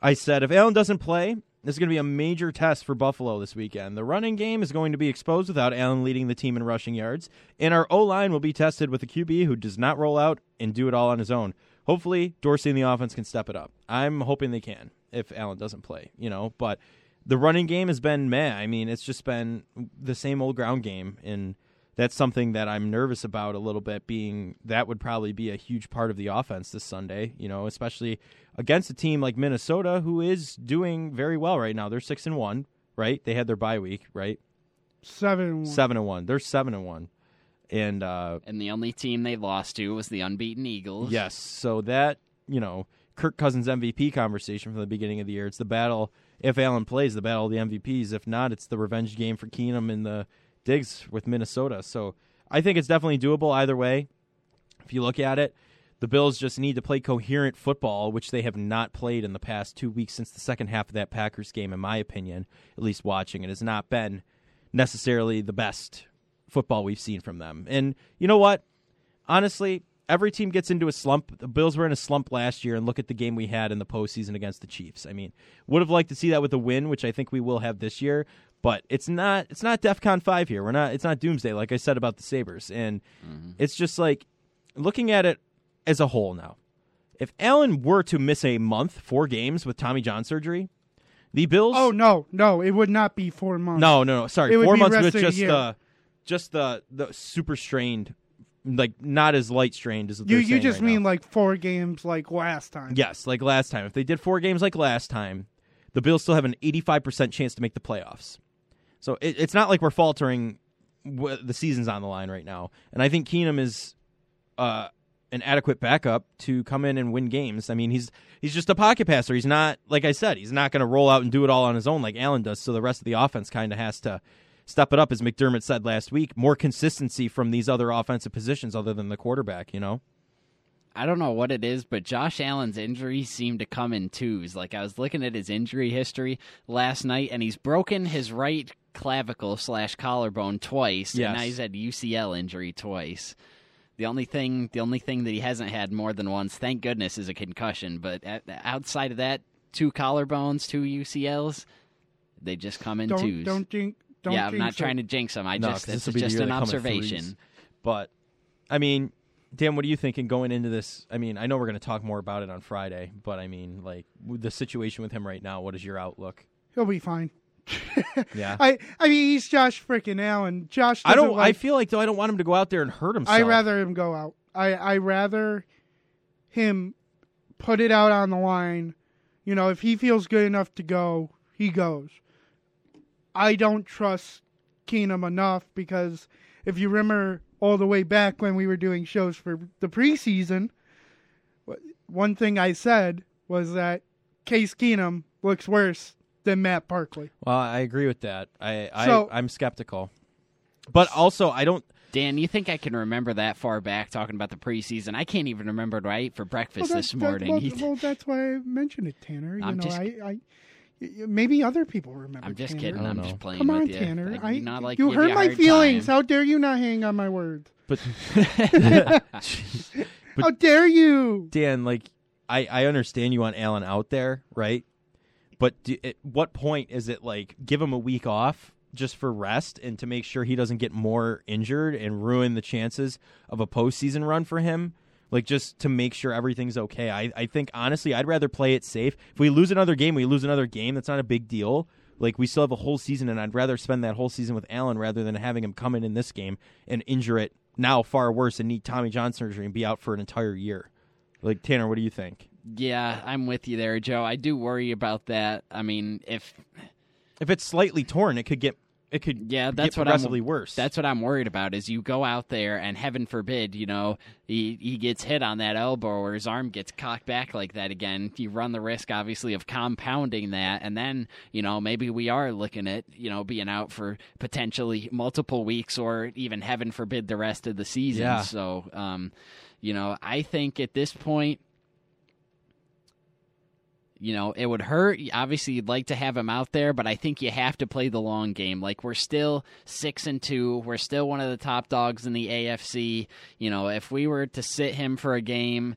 I said if Allen doesn't play, this is going to be a major test for Buffalo this weekend. The running game is going to be exposed without Allen leading the team in rushing yards, and our O line will be tested with a QB who does not roll out and do it all on his own. Hopefully, Dorsey and the offense can step it up. I'm hoping they can if Allen doesn't play, you know, but the running game has been meh. I mean, it's just been the same old ground game, and that's something that I'm nervous about a little bit. Being that would probably be a huge part of the offense this Sunday, you know, especially against a team like Minnesota, who is doing very well right now. They're six and one, right? They had their bye week, right? Seven. and one. Seven and one. They're seven and one, and uh, And the only team they lost to was the unbeaten Eagles. Yes. So that, you know, Kirk Cousins MVP conversation from the beginning of the year. It's the battle. If Allen plays, the battle of the MVPs. If not, it's the revenge game for Keenum and the Diggs with Minnesota. So I think it's definitely doable either way. If you look at it, the Bills just need to play coherent football, which they have not played in the past two weeks since the second half of that Packers game, in my opinion, at least watching. It has not been necessarily the best football we've seen from them. And you know what? honestly, every team gets into a slump. The Bills were in a slump last year, and look at the game we had in the postseason against the Chiefs. I mean, would have liked to see that with a win, which I think we will have this year. But it's not it's not DefCon five here. We're not it's not Doomsday like I said about the Sabres, and mm-hmm. it's just like looking at it as a whole now. If Allen were to miss a month, four games with Tommy John surgery, the Bills. Oh no, no, it would not be four months. No, no, no. Sorry, It would four be months with of the just year. the just the the super strained, like not as light strained as you you just right mean now. like four games like last time. yes, like last time. If they did four games like last time, the Bills still have an eighty five percent chance to make the playoffs. So it, it's not like we're faltering. The season's on the line right now, and I think Keenum is uh, an adequate backup to come in and win games. I mean, he's he's just a pocket passer. He's not like I said. He's not going to roll out and do it all on his own like Allen does. So the rest of the offense kind of has to step it up, as McDermott said last week. More consistency from these other offensive positions other than the quarterback. You know. I don't know what it is, but Josh Allen's injuries seem to come in twos. Like I was looking at his injury history last night, and he's broken his right clavicle slash collarbone twice, Yes. and now he's had UCL injury twice. The only thing, the only thing that he hasn't had more than once, thank goodness, is a concussion. But a- outside of that, two collarbones, two UCLs, they just come in Don't twos. don't jinx. Don't yeah, I'm not trying to jinx him. I No, just 'cause it's this will be the just year an they come in observation. But I mean, Dan, what are you thinking going into this? I mean, I know we're going to talk more about it on Friday, but I mean, like with the situation with him right now, what is your outlook? He'll be fine. *laughs* Yeah. I I mean he's Josh freaking Allen. Josh. I doesn't don't. I Like, feel like though I don't want him to go out there and hurt himself. I rather him go out. I I rather him put it out on the line. You know, if he feels good enough to go, he goes. I don't trust Keenum enough because if you remember all the way back when we were doing shows for the preseason, one thing I said was that Case Keenum looks worse than Matt Barkley. Well, I agree with that. I, I So- I'm skeptical, but also I don't. Dan, you think I can remember that far back talking about the preseason? I can't even remember what I ate for breakfast Well, this that- that- morning. well, well, that's why I mentioned it, Tanner. You I'm know, just- I, I, y- y- maybe other people remember. I'm just Tanner. kidding. I I'm don't just know. playing Come with on, you. Tanner. I, I, not like you hurt my feelings. time. How dare you not hang on my words? *laughs* But *laughs* How dare you? Dan, like I, I understand you want Allen out there, right? But do, at what point is it like give him a week off just for rest and to make sure he doesn't get more injured and ruin the chances of a postseason run for him? Like just to make sure everything's okay. I, I think honestly, I'd rather play it safe. If we lose another game, we lose another game. That's not a big deal. Like we still have a whole season, and I'd rather spend that whole season with Allen rather than having him come in in this game and injure it now far worse and need Tommy John surgery and be out for an entire year. Like Tanner, what do you think? Yeah, I'm with you there, Joe. I do worry about that. I mean, if If it's slightly torn, it could get it could yeah, that's what progressively I'm worse. That's what I'm worried about. Is you go out there and heaven forbid, you know, he he gets hit on that elbow or his arm gets cocked back like that again. You run the risk, obviously, of compounding that, and then you know maybe we are looking at you know being out for potentially multiple weeks or even heaven forbid the rest of the season. Yeah. So, um, you know, I think at this point you know, it would hurt. Obviously, you'd like to have him out there, but I think you have to play the long game. Like we're still six and two, we're still one of the top dogs in the AFC. You know, if we were to sit him for a game,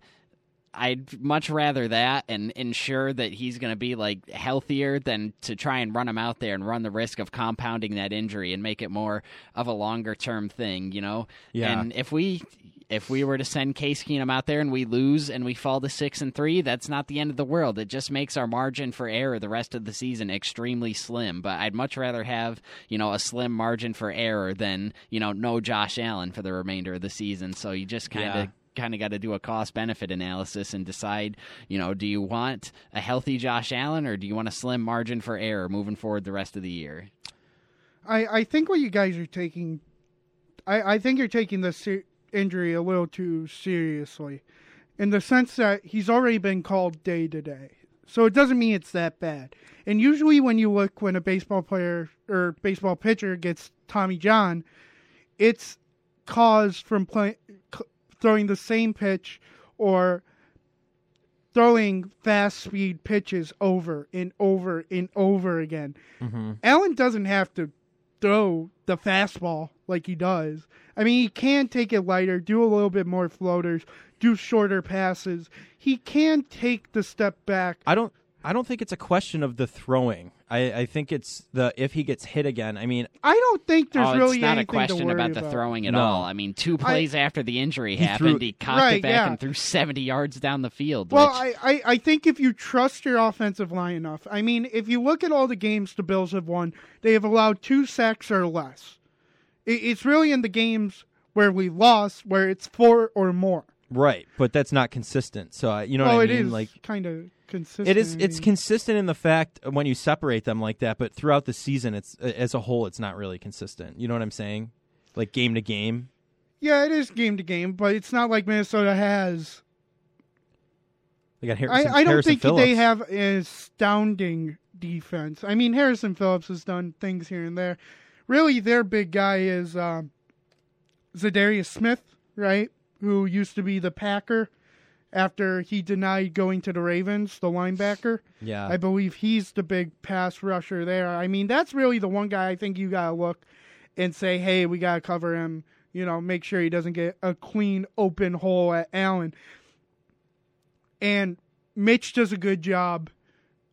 I'd much rather that and ensure that he's going to be like healthier than to try and run him out there and run the risk of compounding that injury and make it more of a longer term thing. You know, Yeah. And if we if we were to send Case Keenum out there and we lose and we fall to six and three, that's not the end of the world. It just makes our margin for error the rest of the season extremely slim. But I'd much rather have you know a slim margin for error than you know no Josh Allen for the remainder of the season. So you just kind of. Yeah. Kind of got to do a cost benefit analysis and decide, you know, do you want a healthy Josh Allen or do you want a slim margin for error moving forward the rest of the year? I, I think what you guys are taking, I, I think you're taking this ser- injury a little too seriously, in the sense that he's already been called day to day. So it doesn't mean it's that bad. And usually when you look when a baseball player or baseball pitcher gets Tommy John, it's caused from play, throwing the same pitch or throwing fast speed pitches over and over and over again. Mm-hmm. Allen doesn't have to throw the fastball like he does. I mean, he can take it lighter, do a little bit more floaters, do shorter passes. He can take the step back. I don't I don't think it's a question of the throwing. I, I think it's the if he gets hit again. I mean, I don't think there's oh, really it's not a anything to question worry about the about. throwing at No. all. I mean, two plays after the injury He happened, threw- he cocked Right, it back yeah. and threw 70 yards down the field. Well, which, I, I, I think if you trust your offensive line enough, I mean, if you look at all the games the Bills have won, they have allowed two sacks or less. It, it's really in the games where we lost where it's four or more. right, but that's not consistent. So I, you know well, what I it mean? is like kind of consistent. it is I it's mean. consistent in the fact when you separate them like that, but throughout the season it's as a whole it's not really consistent. You know what I'm saying? Like game to game. yeah, it is game to game, but it's not like Minnesota has. They got I, Harrison, I don't Harrison think Phillips. they have an astounding defense. I mean, Harrison Phillips has done things here and there. Really, their big guy is um, Za'Darius Smith, right? Who used to be the Packer after he denied going to the Ravens, the linebacker. Yeah. I believe he's the big pass rusher there. I mean, that's really the one guy I think you got to look and say, hey, we got to cover him. You know, make sure he doesn't get a clean open hole at Allen. And Mitch does a good job.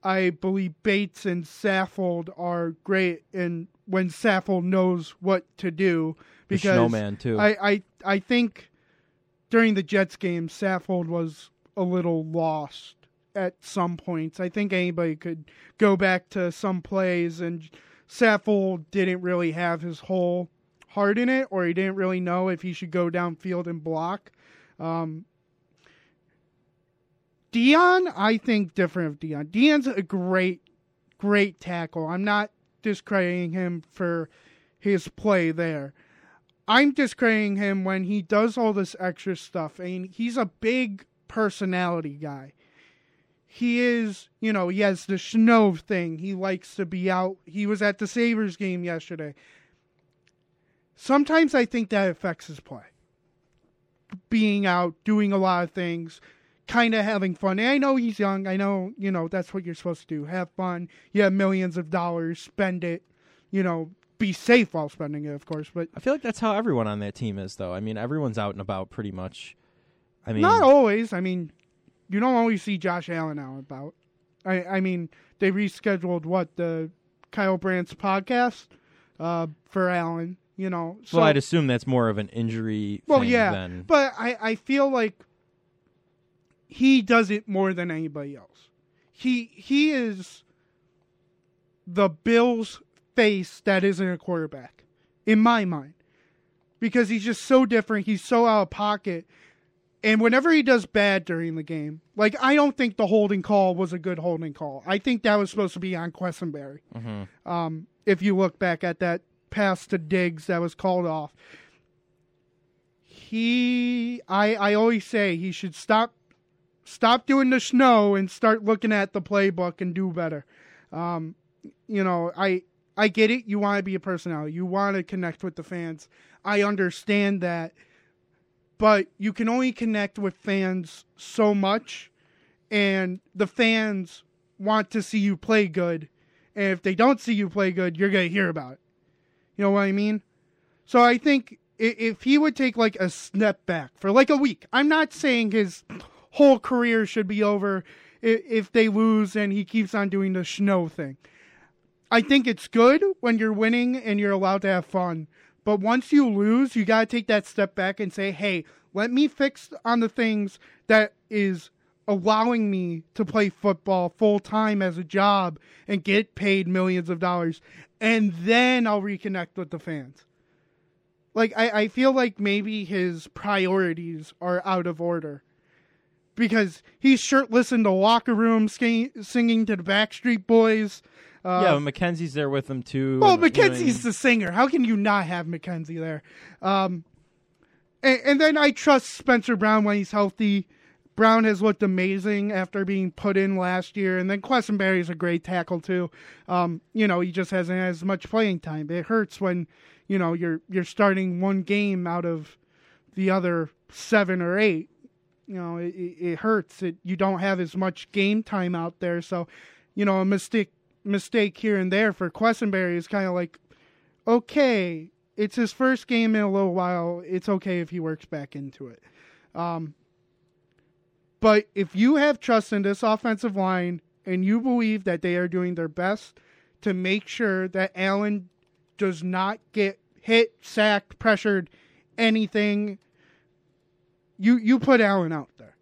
I believe Bates and Saffold are great, and when Saffold knows what to do, The because snowman, too. I, I I think during the Jets game, Saffold was a little lost at some points. I think anybody could go back to some plays, and Saffold didn't really have his whole heart in it, or he didn't really know if he should go downfield and block. Um, Dion, I think different of Dion. Dion's a great, great tackle. I'm not discrediting him for his play there. I'm discrediting him when he does all this extra stuff. Mean, he's a big personality guy. He is, you know, he has the snow thing. He likes to be out. He was at the Sabres game yesterday. Sometimes I think that affects his play. Being out, doing a lot of things, kind of having fun. And I know he's young. I know, you know, that's what you're supposed to do. Have fun. You have millions of dollars. Spend it. You know, be safe while spending it, of course. But I feel like that's how everyone on that team is, though. I mean, everyone's out and about pretty much. I mean, not always. I mean, you don't always see Josh Allen out and about. I, I mean, they rescheduled what the Kyle Brandt's podcast uh, for Allen. You know, so well, I'd assume that's more of an injury. well, yeah, Than, but I, I feel like he does it more than anybody else. He he is the Bills' face that isn't a quarterback, in my mind, because he's just so different. He's so out of pocket, And whenever he does bad during the game, like I don't think the holding call was a good holding call. I think that was supposed to be on Quessenberry. Um, if you look back at that pass to Diggs that was called off, he, I, I always say he should stop, stop doing the snow and start looking at the playbook and do better. Um, you know, I, I get it. You want to be a personality. You want to connect with the fans. I understand that but you can only connect with fans so much and the fans want to see you play good and if they don't see you play good you're to hear about it you know what i mean so i think if he would take like a step back for like a week i'm not saying his whole career should be over if they lose and he keeps on doing the snow thing I think it's good when you're winning and you're allowed to have fun. But once you lose, you got to take that step back and say, hey, let me fix on the things that is allowing me to play football full time as a job and get paid millions of dollars. And then I'll reconnect with the fans. Like, I, I feel like maybe his priorities are out of order because he's shirtless in the locker room singing, singing to the Backstreet Boys. Uh, yeah, McKenzie's there with them too. well, and, you know, McKenzie's the singer. How can you not have McKenzie there? Um, and, and then I trust Spencer Brown when he's healthy. Brown has looked amazing after being put in last year, and then Quessenberry is a great tackle too. Um, you know, he just hasn't had as much playing time. It hurts when you know you're you're starting one game out of the other seven or eight. You know, it, it hurts. It you don't have as much game time out there, so you know a mistake mistake here and there for Quessenberry is kind of like, okay, it's his first game in a little while. It's okay if he works back into it. Um, but if you have trust in this offensive line and you believe that they are doing their best to make sure that Allen does not get hit, sacked, pressured, anything, you you put Allen out there.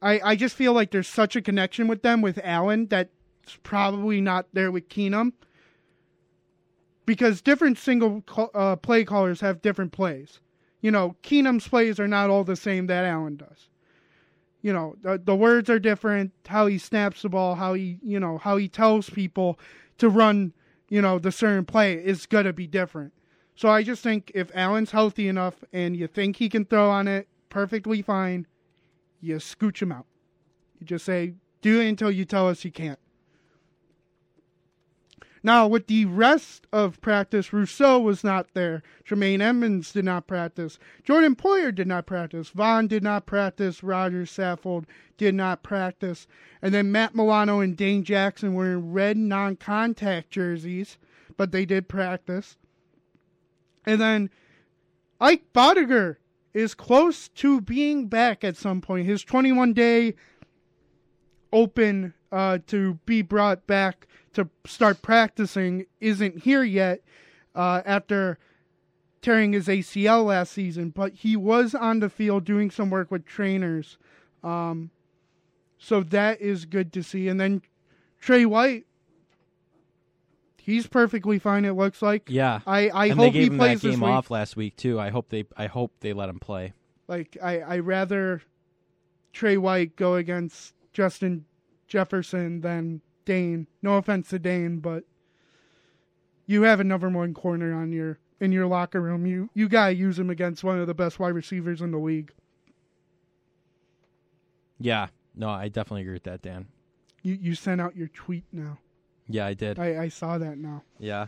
I I just feel like there's such a connection with them with Allen that's probably not there with Keenum because different single uh, play callers have different plays. You know, Keenum's plays are not all the same that Allen does. You know, the, the words are different. How he snaps the ball, how he, you know, how he tells people to run, you know, the certain play is gonna be different. So I just think if Allen's healthy enough and you think he can throw on it perfectly fine, you scooch him out. You just say, do it until you tell us you can't. Now, with the rest of practice, Rousseau was not there. Tremaine Edmunds did not practice. Jordan Poyer did not practice. Von did not practice. Rodger Saffold did not practice. And then Matt Milano and Dane Jackson were in red non contact jerseys, but they did practice. And then Ike Boettger is close to being back at some point. His 21 day open uh, to be brought back to start practicing isn't here yet uh, after tearing his ACL last season, but he was on the field doing some work with trainers. Um, so that is good to see. And then Tre White, he's perfectly fine. It looks like. Yeah, I, I and hope they gave he him plays that this game week. off last week too. I hope they I hope they let him play. Like I, I rather Tre White go against Justin Jefferson than Dane. No offense to Dane, but you have a number one corner on your in your locker room. You you gotta use him against one of the best wide receivers in the league. Yeah, no, I definitely agree with that, Dan. You you sent out your tweet now. Yeah, I did. I, I saw that now. yeah,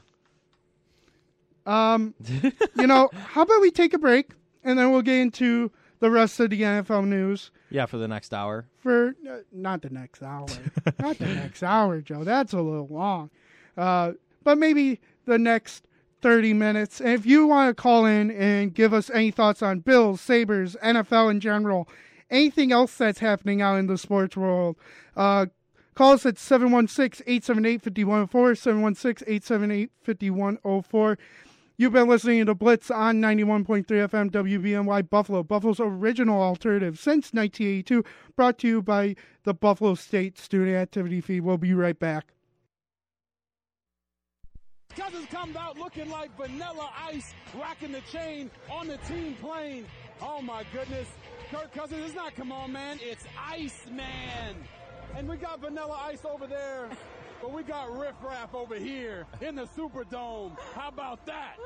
Um, *laughs* you know, how about we take a break and then we'll get into the rest of the NFL news. yeah, for the next hour. for uh, not the next hour, *laughs* not the next hour, Joe. That's a little long. Uh, but maybe the next 30 minutes. And if you want to call in and give us any thoughts on Bills, Sabres, NFL in general, anything else that's happening out in the sports world, uh, call us at 716 878 5104, 716 878 5104. You've been listening to Blitz on 91.3 FM WBNY Buffalo, Buffalo's original alternative since 1982, brought to you by the Buffalo State Student Activity Fee. We'll be right back. Cousins comes out looking like vanilla ice, rocking the chain on the team plane. Oh my goodness. Kirk Cousins. It's not come on, man. It's Ice Man. And we got Vanilla Ice over there. But we got Riff Raff over here in the Superdome. How about that?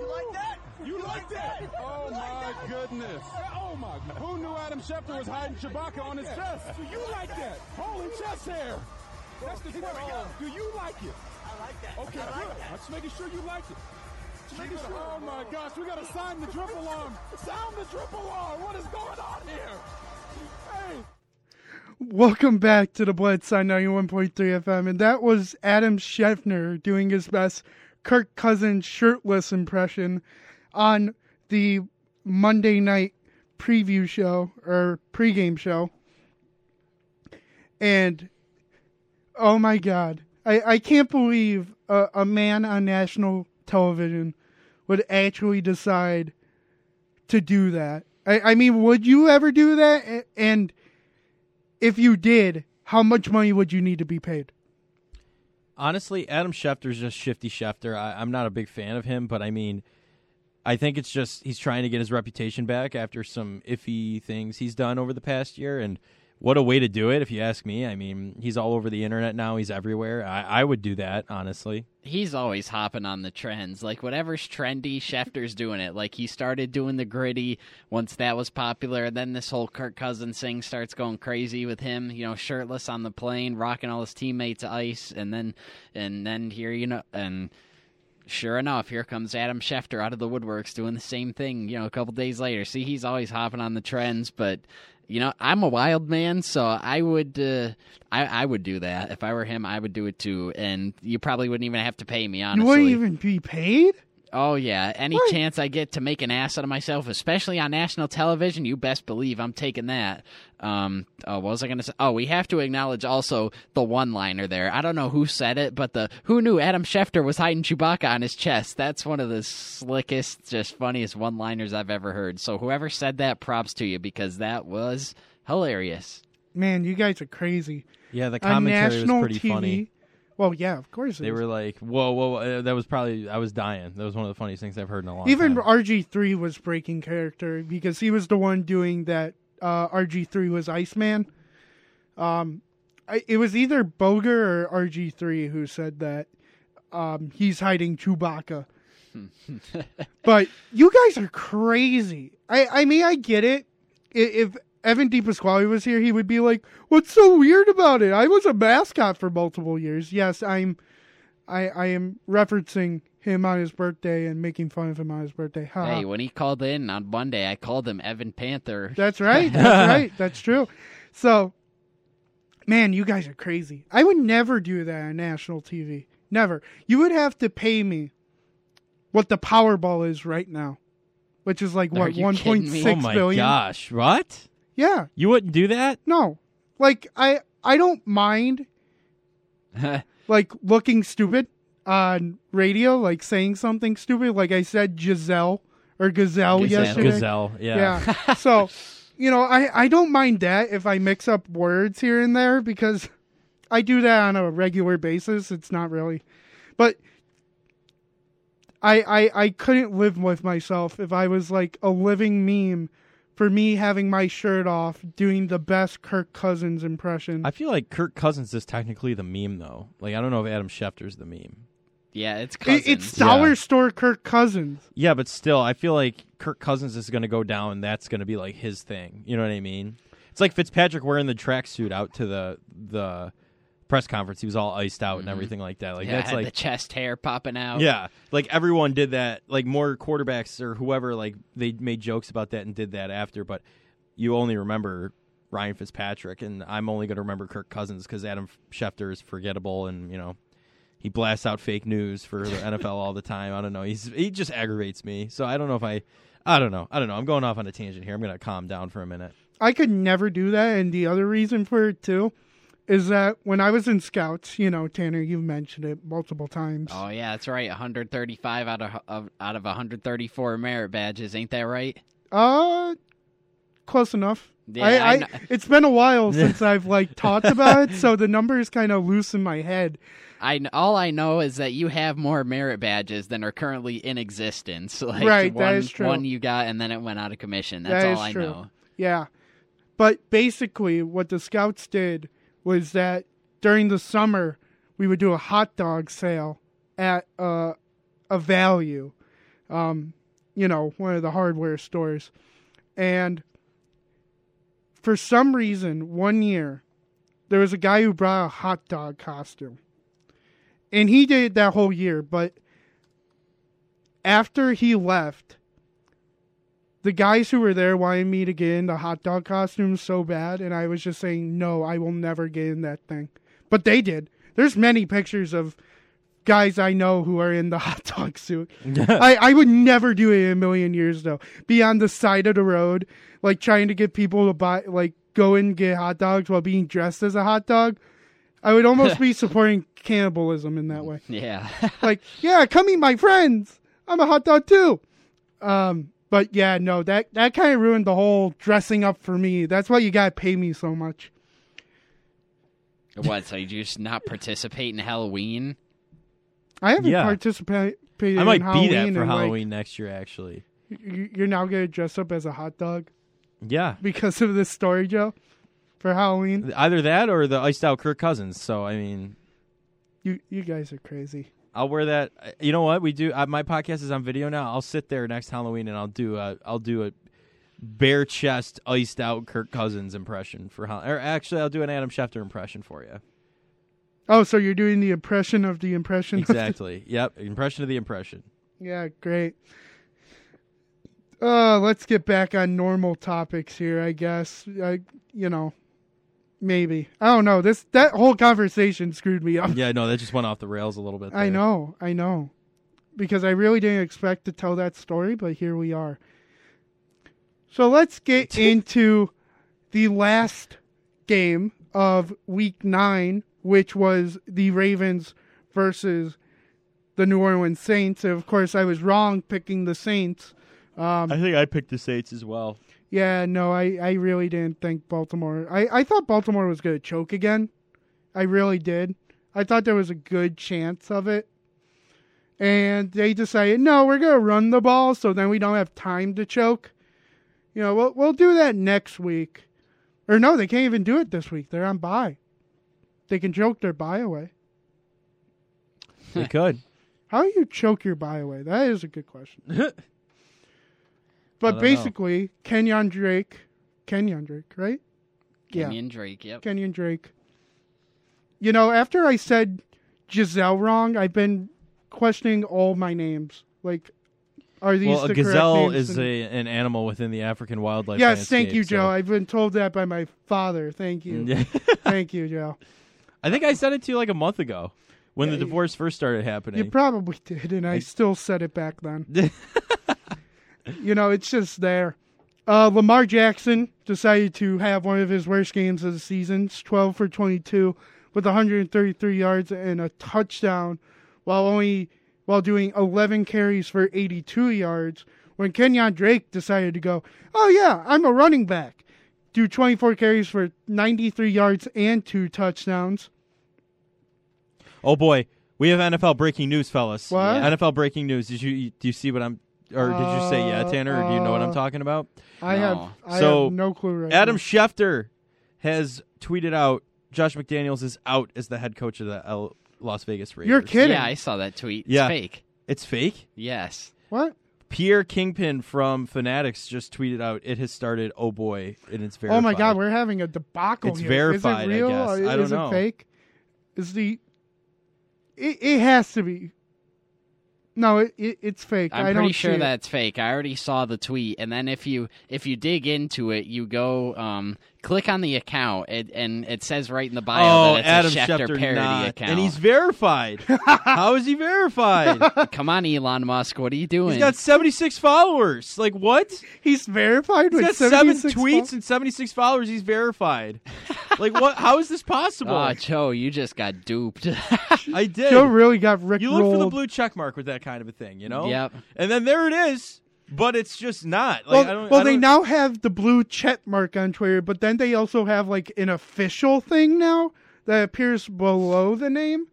You like that? You, like, that? Oh my goodness. Oh my. God. Who knew Adam Schefter was hiding Chewbacca on his chest? Do you like that? Holy chest hair. That's the question. Do you like it? I like that. Okay, I like good. that. I'm just making sure you like it. Sure. Oh my gosh, we gotta sign the drip alarm. *laughs* Sound the drip alarm. What is going on here? Hey. Welcome back to the Blitz on 91.3 FM. And that was Adam Schefter doing his best Kirk Cousins shirtless impression on the Monday night preview show or pregame show. And oh my God, I, I can't believe a, a man on national television would actually decide to do that. I, I mean, would you ever do that? And if you did, how much money would you need to be paid? Honestly, Adam Schefter's just shifty Schefter. I, I'm not a big fan of him, but I mean, I think it's just he's trying to get his reputation back after some iffy things he's done over the past year. And what a way to do it, if you ask me. I mean, he's all over the internet now. He's everywhere. I, I would do that, honestly. He's always hopping on the trends. Like whatever's trendy, Schefter's doing it. Like he started doing the gritty once that was popular. Then this whole Kirk Cousins thing starts going crazy with him. You know, shirtless on the plane, rocking all his teammates ice, and then and then here you know and. Sure enough, here comes Adam Schefter out of the woodworks doing the same thing, you know, a couple days later. See, he's always hopping on the trends, but you know, I'm a wild man, so I would uh, I I would do that. If I were him, I would do it too, and you probably wouldn't even have to pay me, honestly. You wouldn't even be paid? Oh yeah, any What? chance I get to make an ass out of myself, especially on national television, you best believe I'm taking that. Um, oh, what was I gonna say? Oh, we have to acknowledge also the one-liner there. I don't know who said it, but the who knew Adam Schefter was hiding Chewbacca on his chest. That's one of the slickest, just funniest one-liners I've ever heard. So whoever said that, props to you because that was hilarious. Man, you guys are crazy. Yeah, the commentary was pretty TV, funny. Well, yeah, of course. They were like, "Whoa, whoa!" Uh, that was probably I was dying. That was one of the funniest things I've heard in a long time. Even time. RG3 was breaking character because he was the one doing that. Uh, RG3 was Iceman. Um, I, it was either Booger or RG3 who said that um, he's hiding Chewbacca. *laughs* but you guys are crazy. I, I mean, I get it. If Evan DePasquale was here, he would be like, "What's so weird about it? I was a mascot for multiple years." Yes, I'm. I I am referencing him on his birthday and making fun of him on his birthday. Ha. Hey, when he called in on Monday, I called him Evan Panther. That's *laughs* right. That's right. That's true. So, man, you guys are crazy. I would never do that on national TV. Never. You would have to pay me what the Powerball is right now, which is like what one point six billion. one point kidding me? six oh my gosh! What? Yeah. You wouldn't do that? No. Like I I don't mind *laughs* like looking stupid on radio, like saying something stupid. Like I said Giselle or Gazelle, Gazelle. yesterday. Gazelle. Yeah. Yeah. *laughs* so, you know, I, I don't mind that if I mix up words here and there because I do that on a regular basis. It's not really. But I, I I couldn't live with myself if I was like a living meme for me having my shirt off doing the best Kirk Cousins impression. I feel like Kirk Cousins is technically the meme, though. Like I don't know if Adam Schefter's the meme. yeah, it's It- it's dollar Yeah. store Kirk Cousins. Yeah, but still, I feel like Kirk Cousins is going to go down. and That's going to be like his thing. You know what I mean? It's like Fitzpatrick wearing the tracksuit out to the the press conference. He was all iced out and mm-hmm. everything like that. Like yeah, that's had like the chest hair popping out. Yeah, like everyone did that. Like more quarterbacks or whoever, like they made jokes about that and did that after. But you only remember Ryan Fitzpatrick, and I'm only going to remember Kirk Cousins because Adam Schefter is forgettable, and you know he blasts out fake news for the *laughs* NFL all the time. I don't know. He's he just aggravates me. So I don't know if I. I don't know. I don't know. I'm going off on a tangent here. I'm going to calm down for a minute. I could never do that. And the other reason for it too is that when I was in scouts, you know, Tanner, you've mentioned it multiple times. Oh yeah, that's right. 135 out of, of out of 134 merit badges, ain't that right? Uh, close enough. Yeah, I, I it's been a while *laughs* since I've like talked about it, so the number is kind of loose in my head. I all I know is that you have more merit badges than are currently in existence. *laughs* Like Right, that one, is true. One you got, and then it went out of commission. That's That all I true. know. Yeah. But basically, what the scouts did was that during the summer, we would do a hot dog sale at uh, a value, um, you know, one of the hardware stores. And for some reason, one year, there was a guy who brought a hot dog costume. And he did that whole year, but after he left, the guys who were there wanted me to get in the hot dog costume so bad, and I was just saying, no, I will never get in that thing. But they did. There's many pictures of guys I know who are in the *laughs* hot dog suit. I, I would never do it in a million years, though. Be on the side of the road, like trying to get people to buy, like, go and get hot dogs while being dressed as a hot dog. I would almost *laughs* be supporting cannibalism in that way. Yeah. Like, yeah, come eat my friends. I'm a hot dog too. Um, but yeah, no, that that kind of ruined the whole dressing up for me. That's why you gotta pay me so much. what? So you just not participate in Halloween? I haven't Yeah. participated. I might in be that for and, like, Halloween next year, actually. you- you're now gonna dress up as a hot dog Yeah. because of this story, Joe, for Halloween. Either that or the iced out Kirk Cousins. So, I mean, You you guys are crazy. I'll wear that. You know what we do? Uh, my podcast is on video now. I'll sit there next Halloween and I'll do a I'll do a bare chest iced out Kirk Cousins impression for Hall- or actually I'll do an Adam Schefter impression for you. Oh, so you're doing the impression of the impression. *laughs* Exactly. yep. Impression of the impression. Yeah, great. Uh, let's get back on normal topics here. I guess. I, you know, maybe. I don't know. This that whole conversation screwed me up. Yeah. No, that just went off the rails a little bit. I know. I know. Because I really didn't expect to tell that story, but here we are. So let's get *laughs* into the last game of week nine, which was the Ravens versus the New Orleans Saints. And of course, I was wrong picking the Saints. Um, I think I picked the Saints as well. Yeah, no, I, I really didn't think Baltimore. I, I thought Baltimore was going to choke again. I really did. I thought there was a good chance of it. And they decided, no, we're going to run the ball so then we don't have time to choke. You know, we'll, we'll do that next week. Or no, they can't even do it this week. They're on bye. They can choke their bye away. They could. How do you choke your bye away? That is a good question. *laughs* I But don't know. basically, Kenyon Drake, Kenyon Drake, right? Kenyon Drake. Yep. Kenyon Drake. You know, after I said Giselle wrong, I've been questioning all my names. Like, are these well, a the correct gazelle names? is And- a, an animal within the African wildlife. yes. Thank you, Joe. so- I've been told that by my father. Thank you. *laughs* Thank you, Joe. I think I said it to you like a month ago when the Yeah, you- divorce first started happening. You probably did, and I still said it back then. *laughs* you know, it's just there. Uh, Lamar Jackson decided to have one of his worst games of the season, 12 for 22 with 133 yards and a touchdown while only while doing 11 carries for 82 yards when Kenyon Drake decided to go, "Oh yeah, I'm a running back." Do 24 carries for 93 yards and two touchdowns. oh boy, we have NFL breaking news, fellas. What? NFL breaking news. Did you do you see what I'm? Or did you say yeah, Uh, Tanner? Or do you know what I'm uh, talking about? I No. have I So, have no clue right Adam now. Schefter has tweeted out Josh McDaniels is out as the head coach of the L- Las Vegas Raiders. You're kidding. Yeah, I saw that tweet. It's Yeah. fake. It's fake. Yes. What? Pierre Kingpin from Fanatics just tweeted out it has started. Oh boy, and it's verified. Oh my God, we're having a debacle It's here. verified, I Is it real? guess. I don't is know. it fake? Is the? It, it has to be. No, it, it it's fake. I'm I pretty don't sure that's fake. I already saw the tweet, and then if you if you dig into it, you go um, click on the account, it, and it says right in the bio Oh, that it's Adam a Schefter, Schefter parody not. account. and he's verified. *laughs* How is he verified? *laughs* Come on, Elon Musk, what are you doing? He's got 76 followers. Like what? He's verified He's with got seven 76 tweets fol- and 76 followers. He's verified. *laughs* like what? How is this possible? Oh, Joe, you just got duped. I did. Joe really got Rick you look for the blue check mark with that kind of a thing, you know? Yep. And then there it is, but it's just not. Like, well, I don't, well I they don't- now have the blue check mark on Twitter, but then they also have like an official thing now that appears below the name.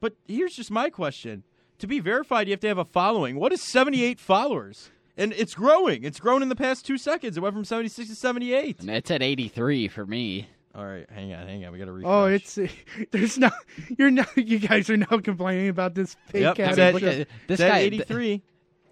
But here's just my question: To be verified, you have to have a following. What is 78 followers? and it's growing. It's grown in the past two seconds. It went from 76 to 78. And it's at 83 for me. All right, hang on, hang on. We got to oh, refresh. Oh, it's *laughs* there's no. You're now. *laughs* You guys are now complaining about this fake Yep, it's at, look at- this it's guy- 83.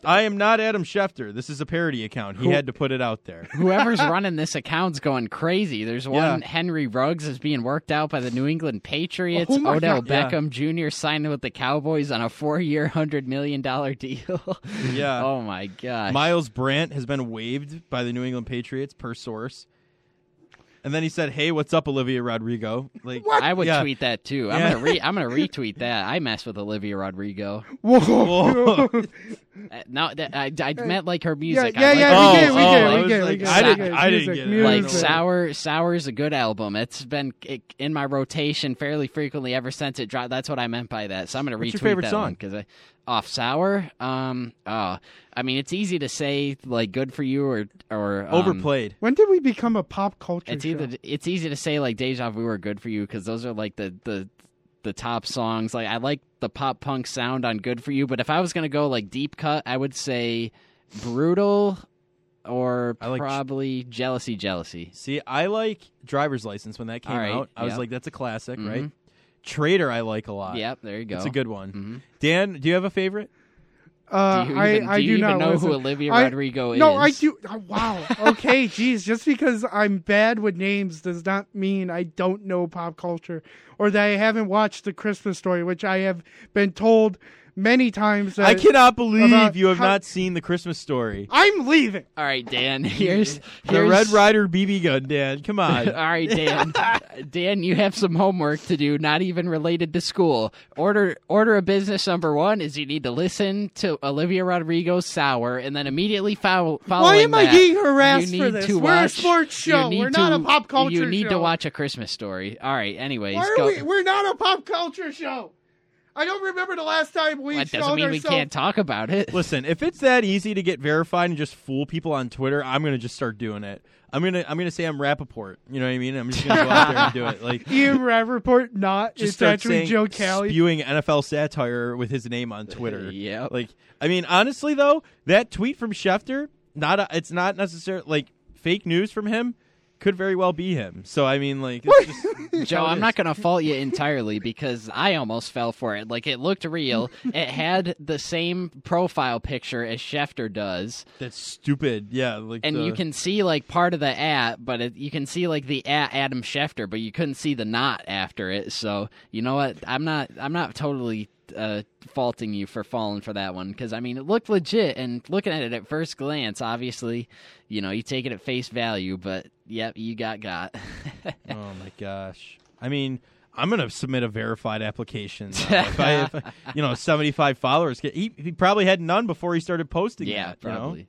I am not Adam Schefter. This is a parody account. He had to put it out there. *laughs* Whoever's *laughs* running this account's going crazy. There's one. Henry Ruggs is being worked out by the New England Patriots. Oh my Odell God. Beckham Jr. signed with the Cowboys on a four-year, hundred million dollar deal. Yeah. *laughs* oh my gosh. Miles Brandt has been waived by the New England Patriots per source. And then he said, "Hey, what's up, Olivia Rodrigo?" Like, I would yeah. tweet that too. Yeah. I'm gonna re- I'm gonna *laughs* retweet that. I mess with Olivia Rodrigo. Whoa. Uh, no, that, *laughs* I, I meant like her music. yeah, I yeah, like Oh, we get, we oh, get, I we was get, we like, get. I we didn't- get I didn't music, get it. like Music. sour is a good album it's been i- in my rotation fairly frequently ever since it dropped that's what i meant by that so i'm gonna What's retweet your favorite that song? because i off sour um oh i mean it's easy to say like good for you or or um, overplayed. When did we become a pop culture it's show? either it's easy to say like deja vu or good for you because those are like the the the top songs like i like the pop punk sound on good for you but if i was gonna go like deep cut i would say brutal or I like- probably jealousy jealousy See, I like Driver's License when that came All right, out. I was like, that's a classic, right? Traitor, I like a lot. Yep, there you go. It's a good one. Mhm. Dan, do you have a favorite? Uh, Do you I, even- I do you even not know who listen. Olivia I- Rodrigo is. No, I do. oh, wow. Okay, *laughs* geez. Just because I'm bad with names does not mean I don't know pop culture or that I haven't watched The Christmas Story, which I have been told many times. That I cannot believe you have how- not seen The Christmas Story. I'm leaving. All right, Dan. Here's *laughs* The here's Red Ryder BB gun, Dan. Come on. *laughs* All right, Dan. *laughs* Dan, you have some homework to do, not even related to school. Order order of business number one is you need to listen to Olivia Rodrigo's "Sour," and then immediately follow. Why following am I that, getting harassed you for need this? to We're a sports show. We're not a pop culture show. You need to watch a Christmas story. All right. Anyways, Why go. we? We're not a pop culture show. I don't remember the last time we that doesn't showed mean we can't talk about it. Listen, if it's that easy to get verified and just fool people on Twitter, I'm gonna just start doing it. I'm gonna I'm gonna say I'm Rapoport. You know what I mean? I'm just gonna go out there and do it. Like *laughs* Ian Rapoport, not. just it's start actually saying, Joe Kelly. spewing NFL satire with his name on Twitter. *laughs* yeah. Like I mean, honestly though, that tweet from Schefter, not a, it's not necessarily like fake news from him. Could very well be him. So I mean, like, it's just, *laughs* Joe, I'm is. not going to fault you entirely because I almost fell for it. Like it looked real. it had the same profile picture as Schefter does, That's stupid. Yeah, like and the- you can see like part of the at, but it, you can see like the at Adam Schefter, but you couldn't see the not after it. So you know what? I'm not. I'm not totally. Uh, faulting you for falling for that one because I mean it looked legit and looking at it at first glance, obviously, you know you take it at face value, but yep, you got got. *laughs* Oh my gosh. I mean, I'm gonna submit a verified application. if I, if I- *laughs* you know, 75 followers. He, he probably had none before he started posting. yeah, that, you know? probably.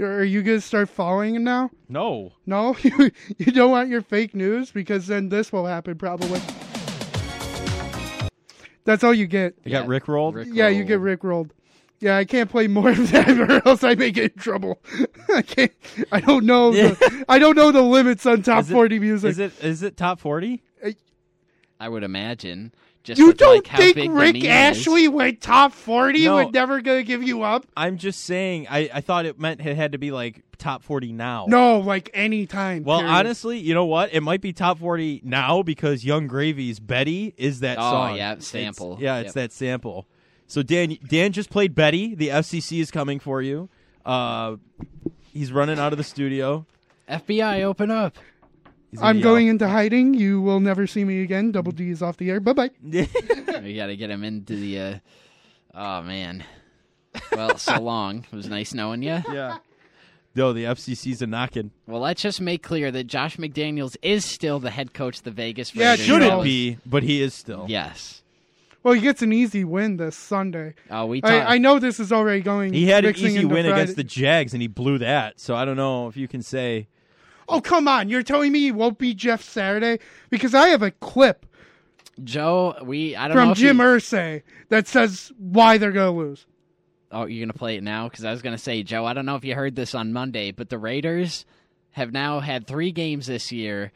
Are you gonna start following him now? No. No, *laughs* you you don't want your fake news because then this will happen probably. That's all you get. I got Yeah, Rick rolled. Yeah, you get Roll. Rick rolled. Yeah, I can't play more of that, *laughs* or else I may get in trouble. *laughs* I can't. I don't know. The, *laughs* I don't know the limits on top Is it- forty music. Is it is it top 40? I would imagine. Just you with, don't like, how think big Rick meme is. Ashley went top forty? No. Would never gonna give you up? I'm just saying. I, I thought it meant it had to be like top 40 now. No, like any time. Well, period. honestly, you know what? It might be top 40 now because Yung Gravy's Betty is that song. Oh, song. yeah, It's- sample. yeah, it's Yep. that sample. So Dan Dan just played Betty. The FCC is coming for you. Uh, he's running out of the studio. FBI, open up. He's I'm yell. going into hiding. You will never see me again. Double D is off the air. Bye bye. *laughs* *laughs* we got to get him into the. Uh... Oh man. Well, so *laughs* long. It was nice knowing you. yeah. No, the FCC's a knocking. Well, let's just make clear that Josh McDaniels is still the head coach of the Vegas Yeah, Raiders. Shouldn't Shouldn't knows? be, but he is still. Yes. Well, he gets an easy win this Sunday. Oh, we. Talk- I, I know this is already going. He had an easy win Friday. against the Jags, and he blew that. So I don't know if you can say. Oh come on! You're telling me he won't beat Jeff Saturday because I have a clip Joe, we. I don't know from if Jim you- Irsay that says why they're gonna lose. Oh, you're gonna play it now? Because I was gonna say, Joe. I don't know if you heard this on Monday, but the Raiders have now had three games this year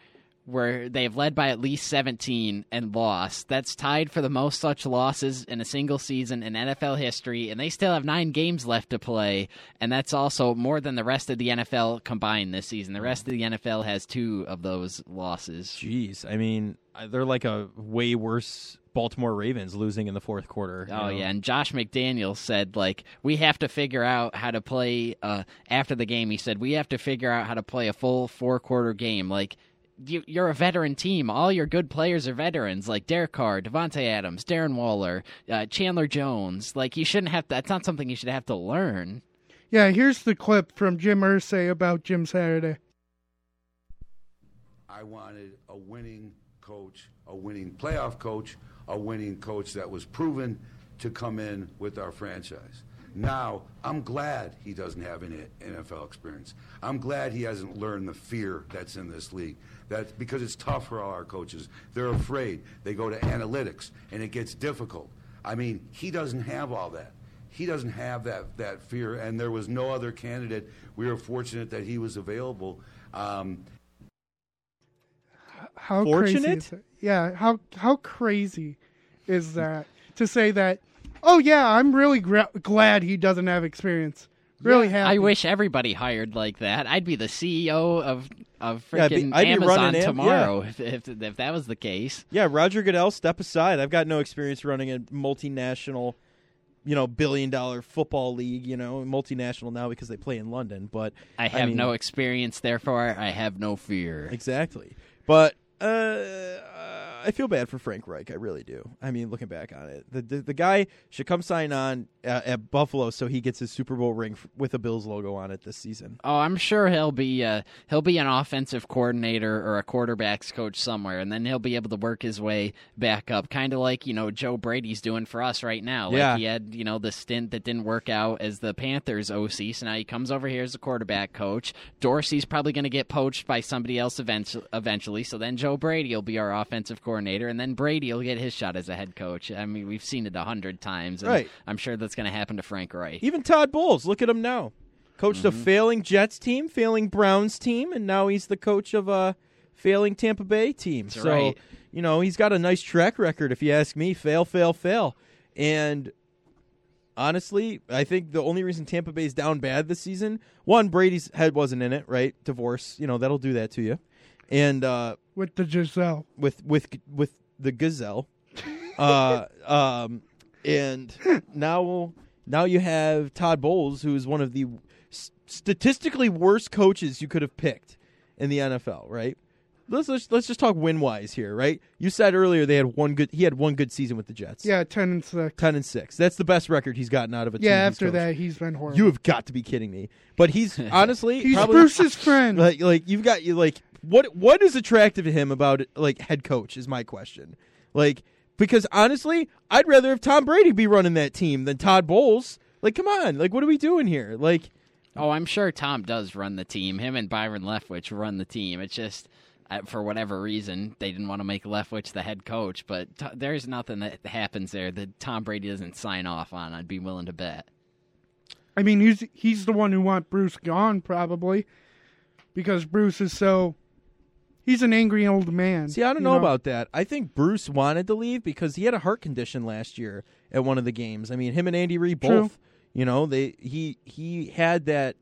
where they've led by at least 17 and lost. That's tied for the most such losses in a single season in NFL history, and they still have nine games left to play, and that's also more than the rest of the NFL combined this season. The rest of the NFL has two of those losses. Jeez, I mean, they're like a way worse Baltimore Ravens losing in the fourth quarter. Oh know? yeah, and Josh McDaniels said like we have to figure out how to play. Uh, after the game, he said we have to figure out how to play a full four quarter game. Like you, you're a veteran team. All your good players are veterans, like Derek Carr, Davante Adams, Darren Waller, uh, Chandler Jones. Like you shouldn't have. To, that's not something you should have to learn. Yeah, here's the clip from Jim Irsay about Jim Saturday. I wanted a winning coach, a winning playoff coach, a winning coach that was proven to come in with our franchise. Now, I'm glad he doesn't have any NFL experience. I'm glad he hasn't learned the fear that's in this league. That because it's tough for all our coaches. They're afraid. They go to analytics and it gets difficult. I mean, he doesn't have all that. He doesn't have that, that fear, and there was no other candidate. We were fortunate that he was available. Um, How crazy Fortunate? is? Yeah, how how crazy is that to say that? Oh yeah, I'm really gra- glad he doesn't have experience. Really happy. I wish everybody hired like that. I'd be the CEO of of Yeah, I'd be- freaking I'd Amazon running Am- tomorrow if, if if that was the case. Yeah, Roger Goodell, step aside. I've got no experience running a multinational, you know, billion dollar football league. You know, multinational now because they play in London. But I have mean, no experience, therefore I have no fear. exactly. But uh, uh, I feel bad for Frank Reich. I really do. I mean, looking back on it, the the, the guy should come sign on at, at Buffalo so he gets his Super Bowl ring f- with a Bills logo on it this season. Oh, I'm sure he'll be uh, he'll be an offensive coordinator or a quarterbacks coach somewhere, and then he'll be able to work his way back up, kind of like you know Joe Brady's doing for us right now. Like Yeah. he had you know the stint that didn't work out as the Panthers OC, so now he comes over here as a quarterback coach. Dorsey's probably going to get poached by somebody else eventually, eventually, so then Joe Brady will be our offensive coordinator, and then Brady will get his shot as a head coach. I mean, we've seen it a hundred times, and Right. I'm sure that's going to happen to Frank Reich. Even Todd Bowles, look at him now. Coached a failing Jets team, failing Browns team, and now he's the coach of a failing Tampa Bay team. so, right. you know, he's got a nice track record, if you ask me. Fail, fail, fail. And honestly, I think the only reason Tampa Bay's down bad this season, one, Brady's head wasn't in it, right? Divorce, you know, that'll do that to you. And uh, with the Gisele. with with with the gazelle. *laughs* uh, um, and now now you have Todd Bowles, who is one of the statistically worst coaches you could have picked in the NFL. Right? Let's let's, let's just talk win wise here. Right? You said earlier they had one good. He had one good season with the Jets. Yeah, ten and six. ten and six. That's the best record he's gotten out of a team. Yeah, after coached. that he's been horrible. You have got to be kidding me. But he's *laughs* honestly He's probably Bruce's *laughs* friend. like like you've got you like what what is attractive to him about like head coach is my question. Like because honestly, I'd rather have Tom Brady be running that team than Todd Bowles. Like come on, like what are we doing here? Like Oh, I'm sure Tom does run the team. Him and Byron Leftwich run the team. It's just uh, for whatever reason they didn't want to make Leftwich the head coach. But t- there's nothing that happens there that Tom Brady doesn't sign off on. I'd be willing to bet. I mean, he's he's the one who want Bruce gone probably because Bruce is so he's an angry old man. See, I don't you know, about that. I think Bruce wanted to leave because he had a heart condition last year at one of the games. I mean, him and Andy Reid True. both. You know, they he he had that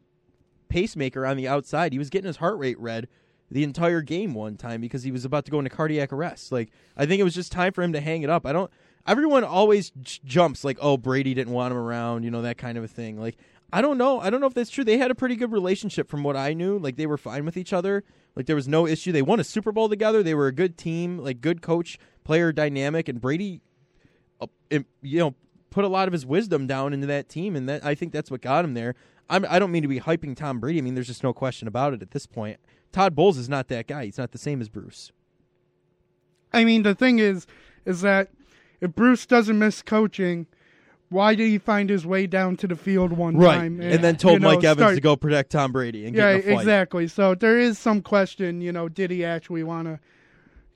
pacemaker on the outside. He was getting his heart rate read the entire game one time because he was about to go into cardiac arrest. Like, I think it was just time for him to hang it up. I don't. Everyone always j- jumps like, "Oh, Brady didn't want him around," you know that kind of a thing. Like, I don't know. I don't know if that's true. They had a pretty good relationship from what I knew. Like, they were fine with each other. Like, there was no issue. They won a Super Bowl together. They were a good team. Like, good coach player dynamic. And Brady, uh, you know, put a lot of his wisdom down into that team, and that I think that's what got him there. I'm, I don't mean to be hyping Tom Brady. I mean, there's just no question about it at this point. Todd Bowles is not that guy. He's not the same as Bruce. I mean, the thing is, is that if Bruce doesn't miss coaching, why did he find his way down to the field one time and, then told you know, Mike Evans start- to go protect Tom Brady and get Yeah, in a fight. exactly. So there is some question, you know, did he actually want to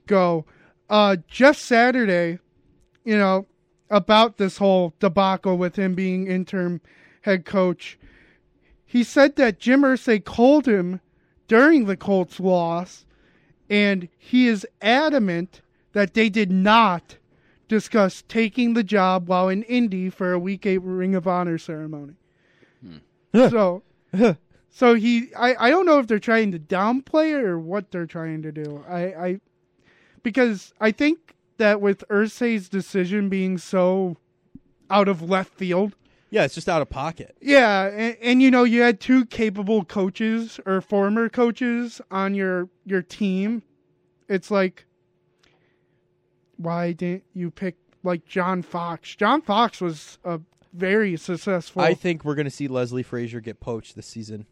go? Uh, Jeff Saturday, you know, about this whole debacle with him being interim head coach, he said that Jim Irsay called him during the Colts loss and he is adamant that they did not discuss taking the job while in Indy for a week eight Ring of Honor ceremony. Hmm. so, so he, I, I don't know if they're trying to downplay it or what they're trying to do. I, I, because I think that with Irsay's decision being so out of left field, Yeah, it's just out of pocket. yeah, and, and you know you had two capable coaches or former coaches on your your team. It's like, why didn't you pick like John Fox? John Fox was a very successful. I think we're going to see Leslie Frazier get poached this season.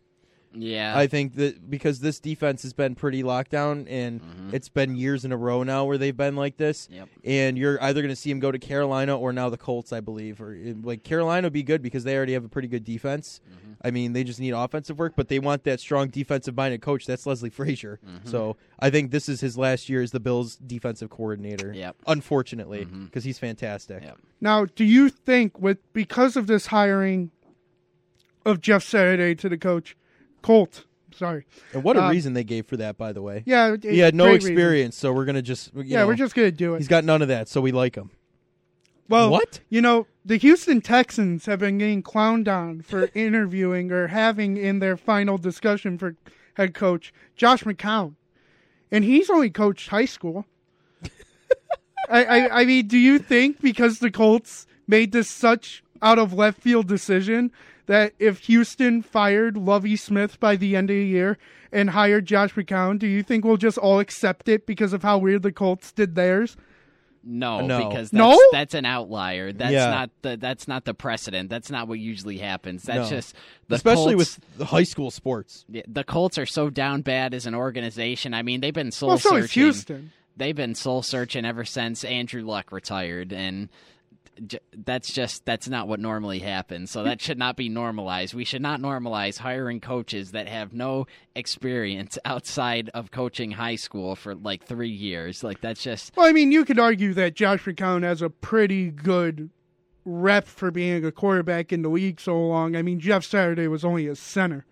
Yeah. I think that because this defense has been pretty locked down, and mm-hmm. it's been years in a row now where they've been like this. Yep. And you're either going to see him go to Carolina or now the Colts, I believe. Or eh, like Carolina would be good because they already have a pretty good defense. Mm-hmm. I mean, they just need offensive work, but they want that strong defensive-minded coach. That's Leslie Frazier. Mm-hmm. So I think this is his last year as the Bills' defensive coordinator. Yep. Unfortunately, because he's fantastic. Yep. now, do you think with because of this hiring of Jeff Saturday to the coach, Colt? Sorry, And what a Um, reason they gave for that, by the way. yeah, He had no great reason. experience, so we're gonna just you Yeah, know, we're just gonna do it. He's got none of that, so we like him. Well, What? You know, the Houston Texans have been getting clowned on for *laughs* interviewing or having in their final discussion for head coach Josh McCown, and he's only coached high school. *laughs* I, I, I mean, do you think because the Colts made this such out of left field decision that if Houston fired Lovie Smith by the end of the year and hired Josh McCown, do you think we'll just all accept it because of how weird the Colts did theirs? No, uh, No. because that's, No? that's an outlier. That's Yeah. not the that's not the precedent. That's not what usually happens. That's No. just the Especially Colts, with the high school sports. The Colts are so down bad as an organization. I mean, they've been soul Well, so searching. is Houston. They've been soul searching ever since Andrew Luck retired, and j- that's just that's not what normally happens. So that should not be normalized. We should not normalize hiring coaches that have no experience outside of coaching high school for like three years. Like that's just Well, I mean, you could argue that Josh McCown has a pretty good rep for being a quarterback in the league so long. I mean, Jeff Saturday was only a center.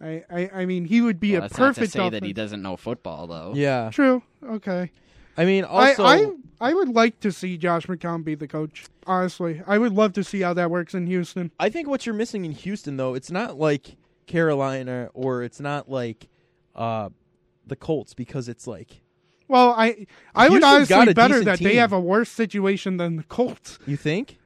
I, I, I mean, he would be well, a that's not to perfect say that he doesn't know football though. Yeah. True. Okay. I mean, also, I, I I would like to see Josh McCown be the coach. Honestly, I would love to see how that works in Houston. I think what you're missing in Houston, though, it's not like Carolina or it's not like uh, the Colts because it's like Well, I I would Houston's got honestly better that they have a worse situation than the Colts. you think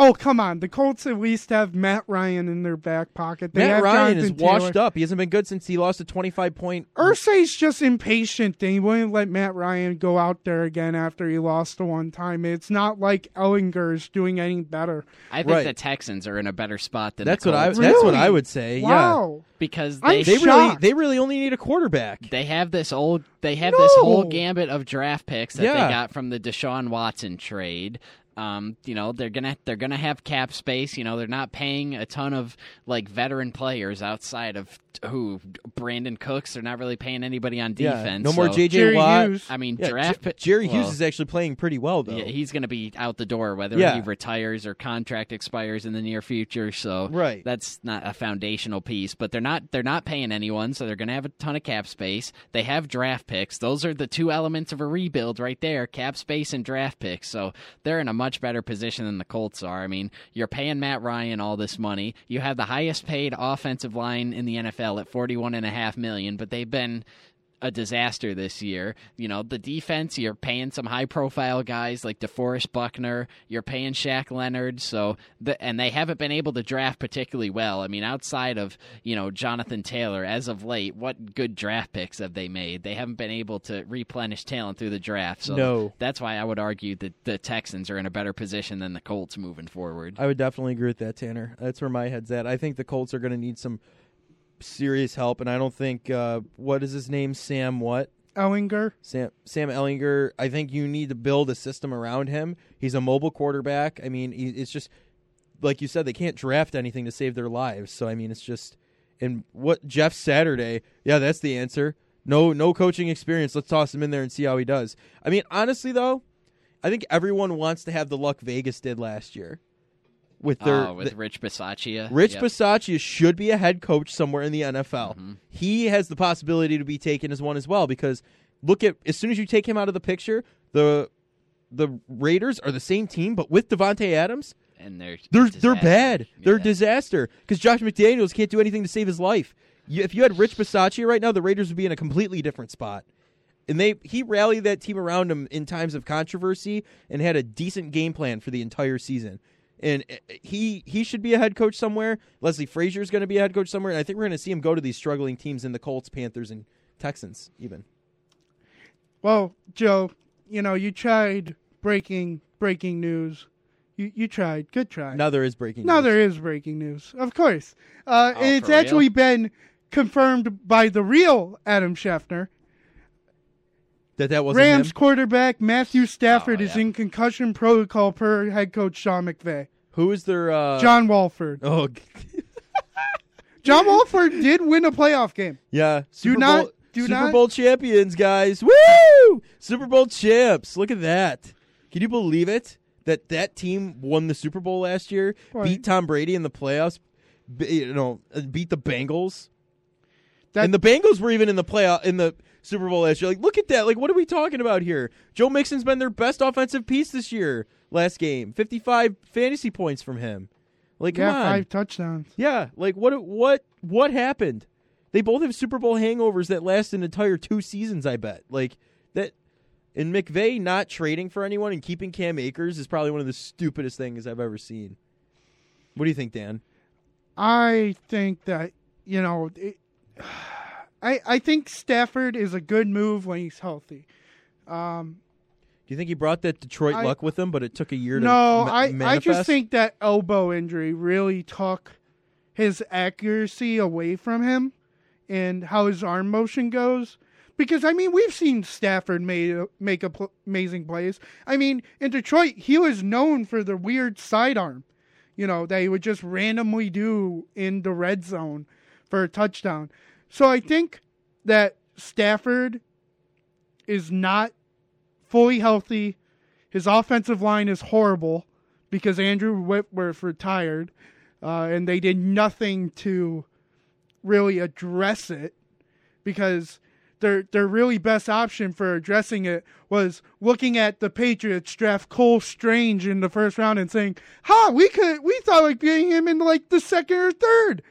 Oh come on, the Colts at least have Matt Ryan in their back pocket. They Matt have Ryan is Jonathan washed Taylor. up. He hasn't been good since he lost a 25 point. Irsay's just impatient and he wouldn't let Matt Ryan go out there again after he lost the one time. It's not like Ehlinger's doing any better. I think Right. the Texans are in a better spot than That's the what I. Colts That's what I would say. Wow. because I'm they they really, they really only need a quarterback. they have this old they have this whole gambit of draft picks that Yeah. they got from the Deshaun Watson trade. Um, you know they're gonna they're gonna have cap space. You know they're not paying a ton of like veteran players outside of who Brandin Cooks. They're not really paying anybody on Yeah, defense. no more so- JJ Jerry Watt. Hughes. I mean Yeah, draft Jer- pick. Jerry well, Hughes is actually playing pretty well though. Yeah, he's going to be out the door whether Yeah. he retires or contract expires in the near future. So Right. that's not a foundational piece. But they're not they're not paying anyone, so they're going to have a ton of cap space. They have draft picks. Those are the two elements of a rebuild right there: cap space and draft picks. So they're in a much better position than the Colts are. I mean, you're paying Matt Ryan all this money. You have the highest paid offensive line in the NFL at forty one and a half million, but they've been a disaster this year. You know, the defense, you're paying some high profile guys like DeForest Buckner, you're paying Shaq Leonard, so the, and they haven't been able to draft particularly well. I mean, outside of, you know, Jonathan Taylor as of late, what good draft picks have they made? They haven't been able to replenish talent through the draft. So No. that's why I would argue that the Texans are in a better position than the Colts moving forward. I would definitely agree with that, Tanner. That's where my head's at. I think the Colts are going to need some serious help, and I don't think uh, what is his name, Sam what Ehlinger. Sam Sam Ehlinger. I think you need to build a system around him. He's a mobile quarterback. I mean, he, it's just like you said, they can't draft anything to save their lives. So I mean, it's just and what Jeff Saturday. Yeah, that's the answer. No, no coaching experience. Let's toss him in there and see how he does. I mean, honestly though, I think everyone wants to have the luck Vegas did last year with their Oh, with the- Rich Bisaccia. Rich Yep. Bisaccia should be a head coach somewhere in the NFL. Mm-hmm. He has the possibility to be taken as one as well because look at as soon as you take him out of the picture, the the Raiders are the same team, but with Davante Adams, and they're they're they're bad. They're a disaster because Josh McDaniels can't do anything to save his life. You, if you had Rich Bisaccia right now, the Raiders would be in a completely different spot. And they he rallied that team around him in times of controversy and had a decent game plan for the entire season. And uh, he he should be a head coach somewhere. Leslie Frazier is going to be a head coach somewhere, and I think we're going to see him go to these struggling teams in the Colts, Panthers, and Texans even. Well, Joe, you know you tried breaking breaking news. You you tried. Good try. Now there is breaking. Now news. there is breaking news, of course. Uh, Oh, it's for real? actually been confirmed by the real Adam Schefter. That that wasn't Rams him. quarterback Matthew Stafford Oh, is yeah. in concussion protocol per head coach Sean McVay. Who is their uh, John Wolford. Oh, *laughs* John Wolford did win a playoff game. Yeah, Super not- Bowl, do Super not- Bowl champions, guys! Woo! Super Bowl champs. Look at that. Can you believe it? That that team won the Super Bowl last year, Right. beat Tom Brady in the playoffs, b- you know, uh, beat the Bengals. That- and the Bengals were even in the playoff in the Super Bowl last year. Like, look at that! Like, what are we talking about here? Joe Mixon's been their best offensive piece this year. Last game, fifty-five fantasy points from him. Like, come yeah, on, five touchdowns. yeah, like what what what happened? They both have Super Bowl hangovers that last an entire two seasons, I bet. Like that and McVay not trading for anyone and keeping Cam Akers is probably one of the stupidest things I've ever seen. What do you think, Dan? I think that you know, it, I I think Stafford is a good move when he's healthy. Do you think he brought that Detroit I- luck with him, but it took a year to No, ma- I I just think that elbow injury really took his accuracy away from him and how his arm motion goes. Because I mean, we've seen Stafford made make a pl- amazing plays. I mean, in Detroit, he was known for the weird sidearm, you know, that he would just randomly do in the red zone for a touchdown. So I think that Stafford is not fully healthy. His offensive line is horrible because Andrew Whitworth retired, uh, and they did nothing to really address it because their their really best option for addressing it was looking at the Patriots draft Cole Strange in the first round and saying, "Ha, we could we thought like getting him in like the second or third,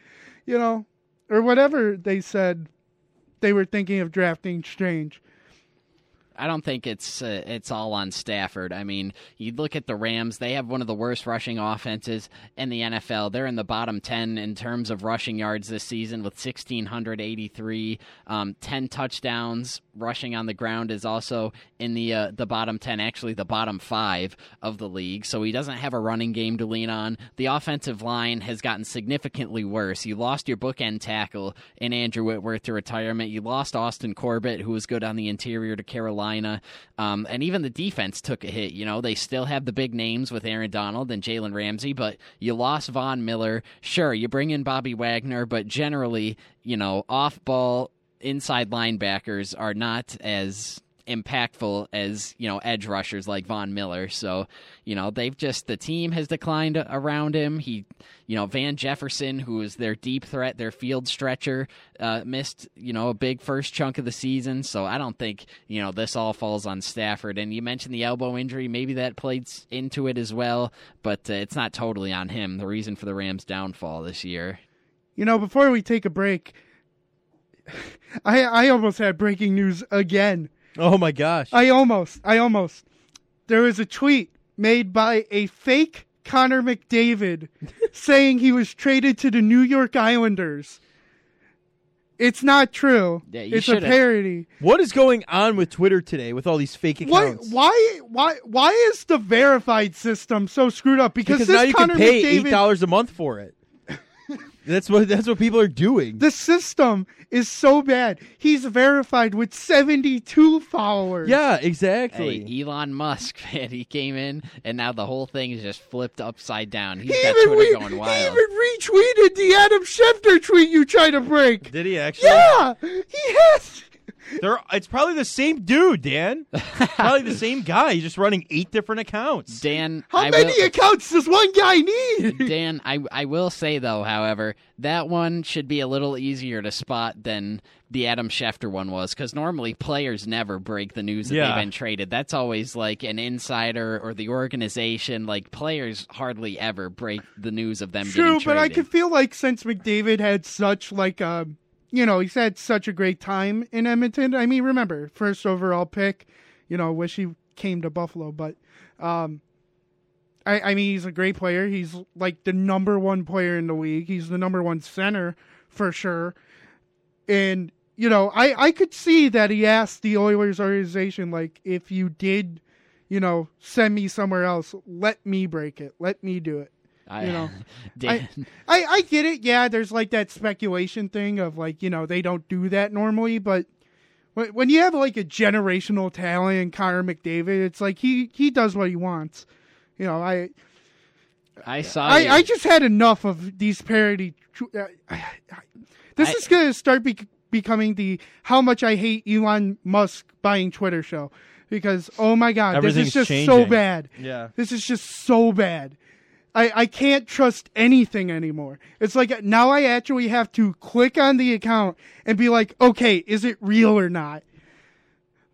you know, or whatever they said they were thinking of drafting Strange." I don't think it's uh, it's all on Stafford. I mean, you look at the Rams; they have one of the worst rushing offenses in the NFL. They're in the bottom ten in terms of rushing yards this season, with sixteen hundred eighty three, um, ten touchdowns. Rushing on the ground is also in the uh, the bottom ten, actually the bottom five of the league. So he doesn't have a running game to lean on. The offensive line has gotten significantly worse. You lost your bookend tackle in Andrew Whitworth to retirement. You lost Austin Corbett, who was good on the interior to Carolina, um, and even the defense took a hit. You know, they still have the big names with Aaron Donald and Jalen Ramsey, but you lost Von Miller. Sure, you bring in Bobby Wagner, but generally, you know, off ball inside linebackers are not as impactful as you know edge rushers like Von Miller. So you know they've just the team has declined around him. He, you know, Van Jefferson, who is their deep threat, their field stretcher, uh, missed you know a big first chunk of the season. So I don't think you know this all falls on Stafford. And you mentioned the elbow injury, maybe that played s- into it as well, but uh, it's not totally on him. The reason for the Rams' downfall this year. You know, before we take a break, *laughs* I I almost had breaking news again. Oh my gosh! I almost, I almost. There was a tweet made by a fake Connor McDavid *laughs* saying he was traded to the New York Islanders. It's not true. Yeah, it's a should've- parody. what is going on with Twitter today with all these fake Why, accounts? why, why, why is the verified system so screwed up? Because, Because this now you Connor can pay McDavid, eight dollars a month for it. That's what that's what people are doing. the system is so bad. He's verified with seventy-two followers. yeah, exactly. Hey, Elon Musk, *laughs* man, he came in, and now the whole thing is just flipped upside down. He's He got even, Twitter re- going he even retweeted the Adam Schefter tweet you tried to break. Did he actually? Yeah, he has. They're, it's probably the same dude, Dan. probably the *laughs* same guy. He's just running eight different accounts. Dan, How I many will, accounts does one guy need? Dan, I I will say though, however, that one should be a little easier to spot than the Adam Schefter one was, because normally players never break the news that Yeah. they've been traded. That's always like an insider or the organization. Like players hardly ever break the news of them True, getting but I could feel like since McDavid had such like a, you know, he's had such a great time in Edmonton. I mean, remember first overall pick. You know, wish he came to Buffalo, but um, I, I mean, he's a great player. He's like the number one player in the league. He's the number one center for sure. And you know, I I could see that he asked the Oilers organization like, if you did, you know, send me somewhere else, let me break it, let me do it. I, you know, *laughs* Dan, I, I get it. Yeah, there's like that speculation thing of like, you know, they don't do that normally, but when, when you have like a generational talent in Connor McDavid, it's like he, he does what he wants. You know, I, I saw. I, I just had enough of these parody. tr- Uh, I, I, this I- is going to start be- becoming the how much I hate Elon Musk buying Twitter show because, oh my God, this Everything's is just so bad. Yeah. This is just so bad. I, I can't trust anything anymore. It's like now I actually have to click on the account and be like, okay, is it real or not?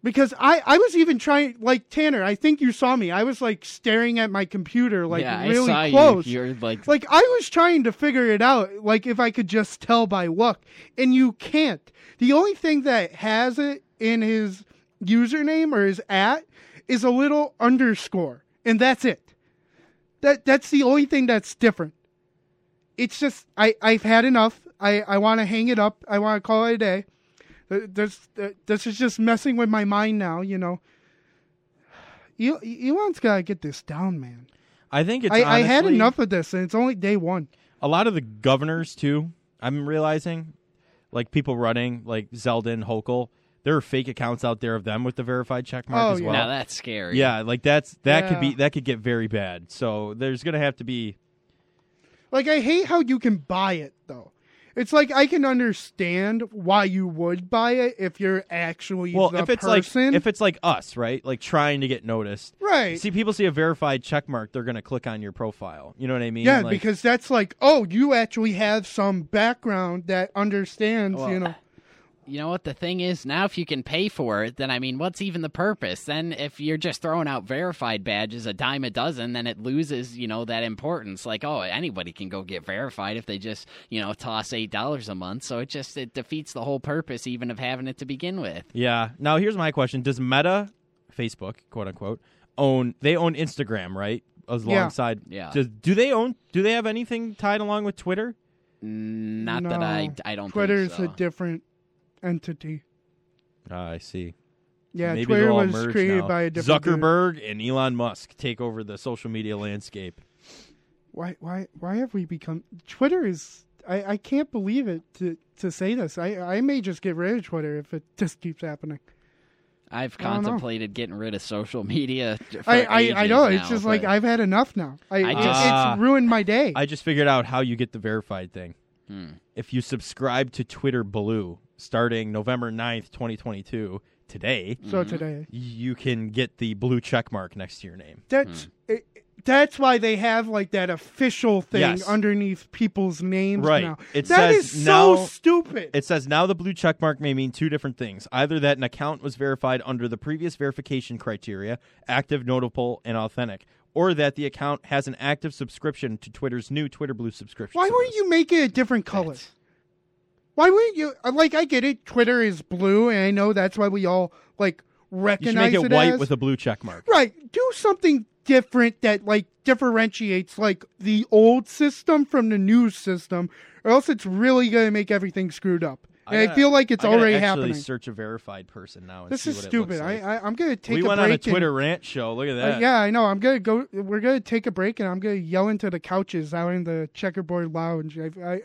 Because I, I was even trying, like Tanner, I think you saw me. I was like staring at my computer, like yeah, really I saw close. you. Like, Like I was trying to figure it out, like if I could just tell by look, and you can't. The only thing that has it in his username or his at is a little underscore, and that's it. That that's the only thing that's different. It's just I I've had enough. I I want to hang it up. I want to call it a day. This this is just messing with my mind now. You know. El- Elon's gotta get this down, man. I think it's. I, I had enough of this, and it's only day one. a lot of the governors too. I'm realizing, like people running like Zeldin, Hochul, there are fake accounts out there of them with the verified check mark Oh, as yeah. well. now that's scary. yeah, like that's that could be that could get very bad. So there's gonna have to be. Like I hate how you can buy it though. It's like I can understand why you would buy it if you're actually Well, the if it's person. like if it's like us, right? Like trying to get noticed. right. See, people see a verified check mark, they're gonna click on your profile. You know what I mean? yeah, Like, because that's like, oh, you actually have some background that understands, Well, you know. You know what the thing is now if you can pay for it then i mean what's even the purpose then if you're just throwing out verified badges a dime a dozen then it loses you know that importance like oh anybody can go get verified if they just you know toss eight dollars a month so it just it defeats the whole purpose even of having it to begin with Yeah. Now here's my question: Does Meta, Facebook, quote unquote, own? They own Instagram, right? As Yeah. alongside. Yeah. Does, do they own? Do they have anything tied along with Twitter? not that i i don't Twitter's think so. a different entity. Ah, I see. Yeah, Maybe Twitter they're all was merged created now. by a different dude. Zuckerberg and Elon Musk take over the social media landscape. Why why why have we become Twitter is I, I can't believe it to to say this. I I may just get rid of Twitter if it just keeps happening. i've I don't know. contemplated getting rid of social media *laughs* for I, I, I ages know it's just like but I've had enough now. I, I it- just- Ah. it's ruined my day. I just figured out how you get the verified thing. Hmm. If you subscribe to Twitter Blue starting November 9th, 2022, today, so mm-hmm. today, you can get the blue check mark next to your name. that's hmm. it, that's why they have like that official thing Yes. underneath people's names Right. now. It That says is so now- stupid. It says now the blue check mark may mean two different things. Either that an account was verified under the previous verification criteria, active, notable, and authentic, or that the account has an active subscription to Twitter's new Twitter Blue subscription. Why wouldn't you make it a different color? Why wouldn't you? uh, Like, I get it. Twitter is blue, and I know that's why we all like You recognize should make it white as. with a blue check mark. right. Do something different that like differentiates like the old system from the new system, or else it's really gonna make everything screwed up. And I, gotta- feel like it's I already actually happening. Search a verified person now. And This see is what it stupid. looks like. I, I I'm gonna take a break. we a went break. on a and- Twitter rant show. Look at Uh, that. yeah, I know. I'm gonna go. We're gonna take a break, and I'm gonna yell into the couches out in the checkerboard lounge. I, I,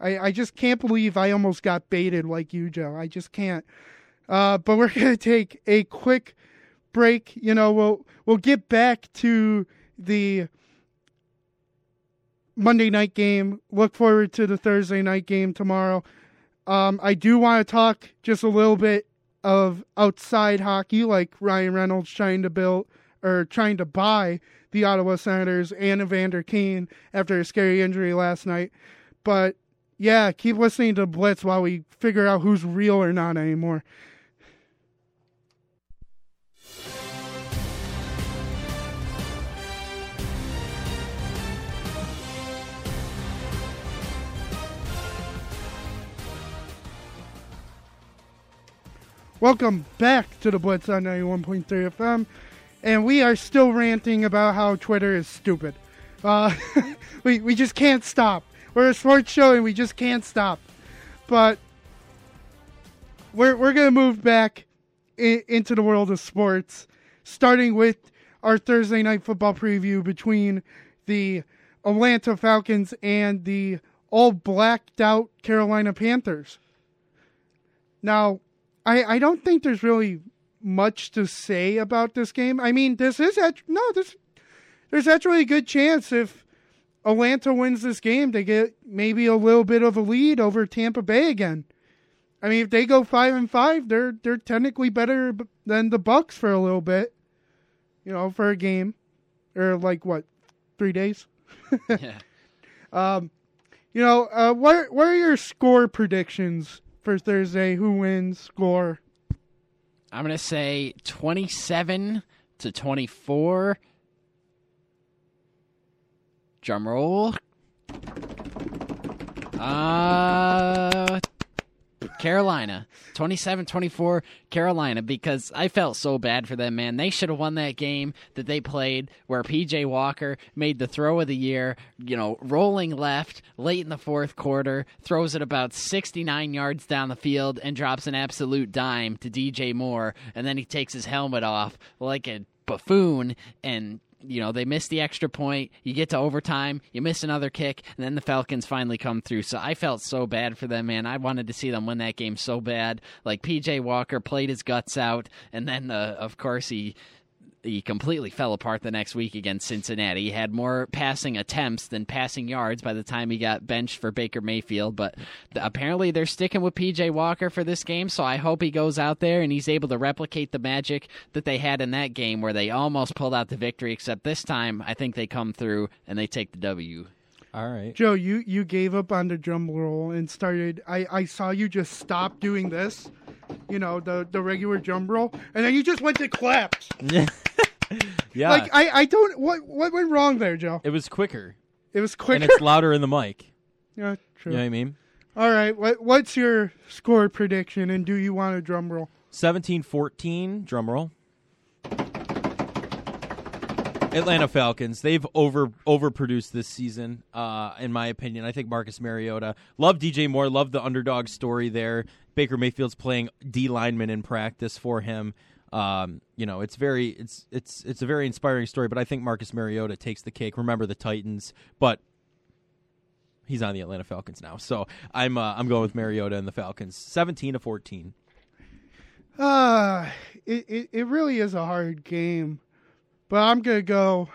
I, I just can't believe I almost got baited like you, Joe. I just can't. Uh, but we're *laughs* gonna take a quick break. You know, we'll we'll get back to the Monday night game. Look forward to the Thursday night game tomorrow. Um, I do want to talk just a little bit of outside hockey, like Ryan Reynolds trying to build or trying to buy the Ottawa Senators and Evander Kane after a scary injury last night. But yeah, keep listening to Blitz while we figure out who's real or not anymore. Welcome back to the Blitz on 91.3 FM. And we are still ranting about how Twitter is stupid. Uh, *laughs* we, we just can't stop. We're a sports show and we just can't stop. But we're, we're going to move back in, into the world of sports, starting with our Thursday night football preview between the Atlanta Falcons and the all blacked out Carolina Panthers. Now, I, I don't think there's really much to say about this game. I mean, this is act- no, this there's actually a good chance if Atlanta wins this game they get maybe a little bit of a lead over Tampa Bay again. I mean, if they go five and five, they're they're technically better than the Bucs for a little bit. You know, for a game or like what, three days. *laughs* yeah. Um, you know, uh, what what are your score predictions for Thursday? Who wins? Score. I'm gonna say 27 to 24. Drum roll. Uh Carolina. 27-24 Carolina because I felt so bad for them, man. They should have won that game that they played where PJ Walker made the throw of the year, you know, rolling left late in the fourth quarter, throws it about 69 yards down the field and drops an absolute dime to DJ Moore, and then he takes his helmet off like a buffoon and you know they miss the extra point you get to overtime you miss another kick and then the falcons finally come through. So i felt so bad for them man. I wanted to see them win that game so bad. Like pj walker played his guts out and then uh, of course he he completely fell apart the next week against Cincinnati. He had more passing attempts than passing yards by the time he got benched for Baker Mayfield. But th- apparently they're sticking with PJ Walker for this game, so I hope he goes out there and he's able to replicate the magic that they had in that game where they almost pulled out the victory. Except this time, I think they come through and they take the W. All right. Joe, you, you gave up on the drum roll and started. I, I saw you just stop doing this, you know, the, the regular drum roll, and then you just went to claps. *laughs* Yeah. Like I, I don't. What what went wrong there, Joe? it was quicker. It was quicker. And it's louder in the mic. yeah, true. You know what I mean? All right. What what's your score prediction, and do you want a drum roll? 17-14, drum roll. Atlanta Falcons. They've over overproduced this season, uh, in my opinion. I think Marcus Mariota. Love DJ Moore. Love the underdog story there. Baker Mayfield's playing D lineman in practice for him. Um, you know, it's very it's it's it's a very inspiring story. But I think Marcus Mariota takes the cake. Remember the Titans, but he's on the Atlanta Falcons now. So I'm uh, I'm going with Mariota and the Falcons. Seventeen to fourteen. Uh it, it, it really is a hard game, but I'm gonna go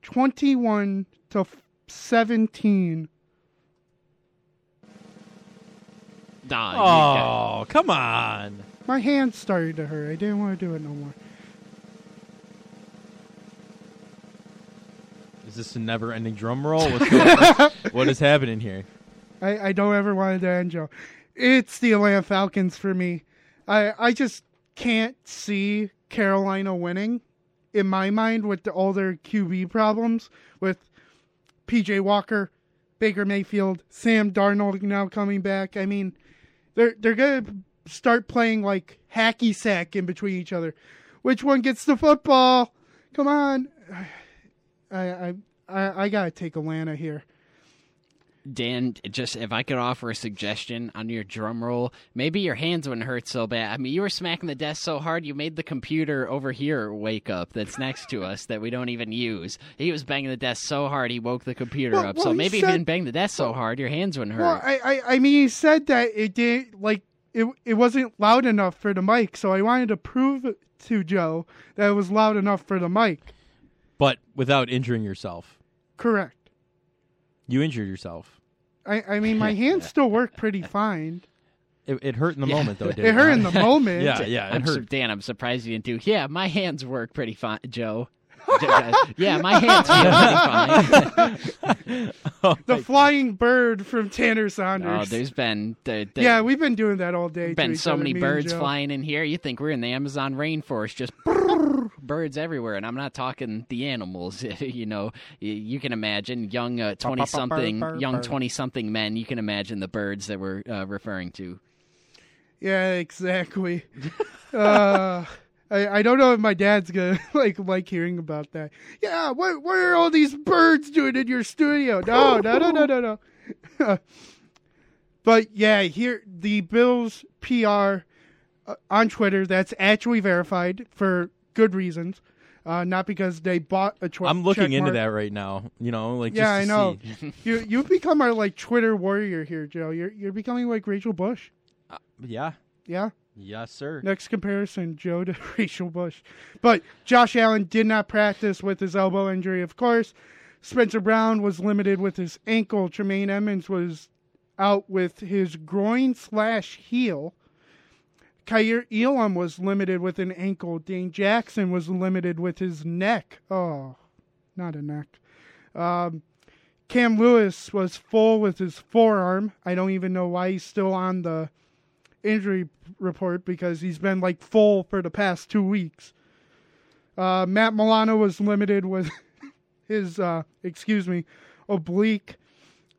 twenty-one to seventeen. Nah, Oh, come on. My hand started to hurt. I didn't want to do it no more. Is this a never-ending drum roll? What's going on? *laughs* what is happening here? I, I don't ever want to end Joe. It's the Atlanta Falcons for me. I I just can't see Carolina winning in my mind with the, all their QB problems with PJ Walker, Baker Mayfield, Sam Darnold now coming back. I mean, they're they're gonna start playing like hacky sack in between each other. Which one gets the football? Come on. *sighs* I I I, I gotta take Atlanta here. Dan, just if I could offer a suggestion on your drum roll, maybe your hands wouldn't hurt so bad. I mean, you were smacking the desk so hard you made the computer over here wake up that's next to us that we don't even use. He was banging the desk so hard he woke the computer Well- up. well, so he maybe if said- you didn't bang the desk so hard, your hands wouldn't hurt. Well, I, I, I mean, he said that it didn't, like it. It wasn't loud enough for the mic, so I wanted to prove to Joe that it was loud enough for the mic. But without injuring yourself. Correct. You injured yourself. I, I mean, my *laughs* hands still work pretty fine. It, it hurt in the Yeah. moment though. Did It hurt not? in the *laughs* moment. yeah, yeah, it I'm su- hurt. Dan, I'm surprised you didn't do. Yeah, my hands work pretty fine, Joe. *laughs* Yeah, my hands feel pretty fine. The flying bird from Tanner Saunders. oh, Saunders. there's been there, there- yeah, we've been doing that all day. to been each so other, many me and birds Joe. flying in here. You think we're in the Amazon rainforest, just birds everywhere. And I'm not talking the animals. *laughs* you know, you, can imagine young uh, twenty something, young twenty something men. You can imagine the birds that we're uh, referring to. Yeah, exactly. *laughs* uh, I, I don't know if my dad's gonna *laughs* like like hearing about that. Yeah, what what are all these birds doing in your studio? No, no, no, no, no, no. but yeah, here the Bills PR uh, on Twitter that's actually verified for good reasons, uh, not because they bought a. Tw- I'm looking into that right now. You know, like Yeah, just I know. see. *laughs* you you've become our like Twitter warrior here, Joe. You're you're becoming like Rachel Bush. Yeah, Yeah. yes, sir. Next comparison, Joe to *laughs* Rachel Bush. But Josh Allen did not practice with his elbow injury, of course. Spencer Brown was limited with his ankle. Tremaine Edmunds was out with his groin slash heel. Kaiir Elam was limited with an ankle. Dane Jackson was limited with his neck. Oh, not a neck. Um, Cam Lewis was full with his forearm. I don't even know why he's still on the injury report because he's been like full for the past two weeks. Uh, Matt Milano was limited with *laughs* his, uh, excuse me, oblique.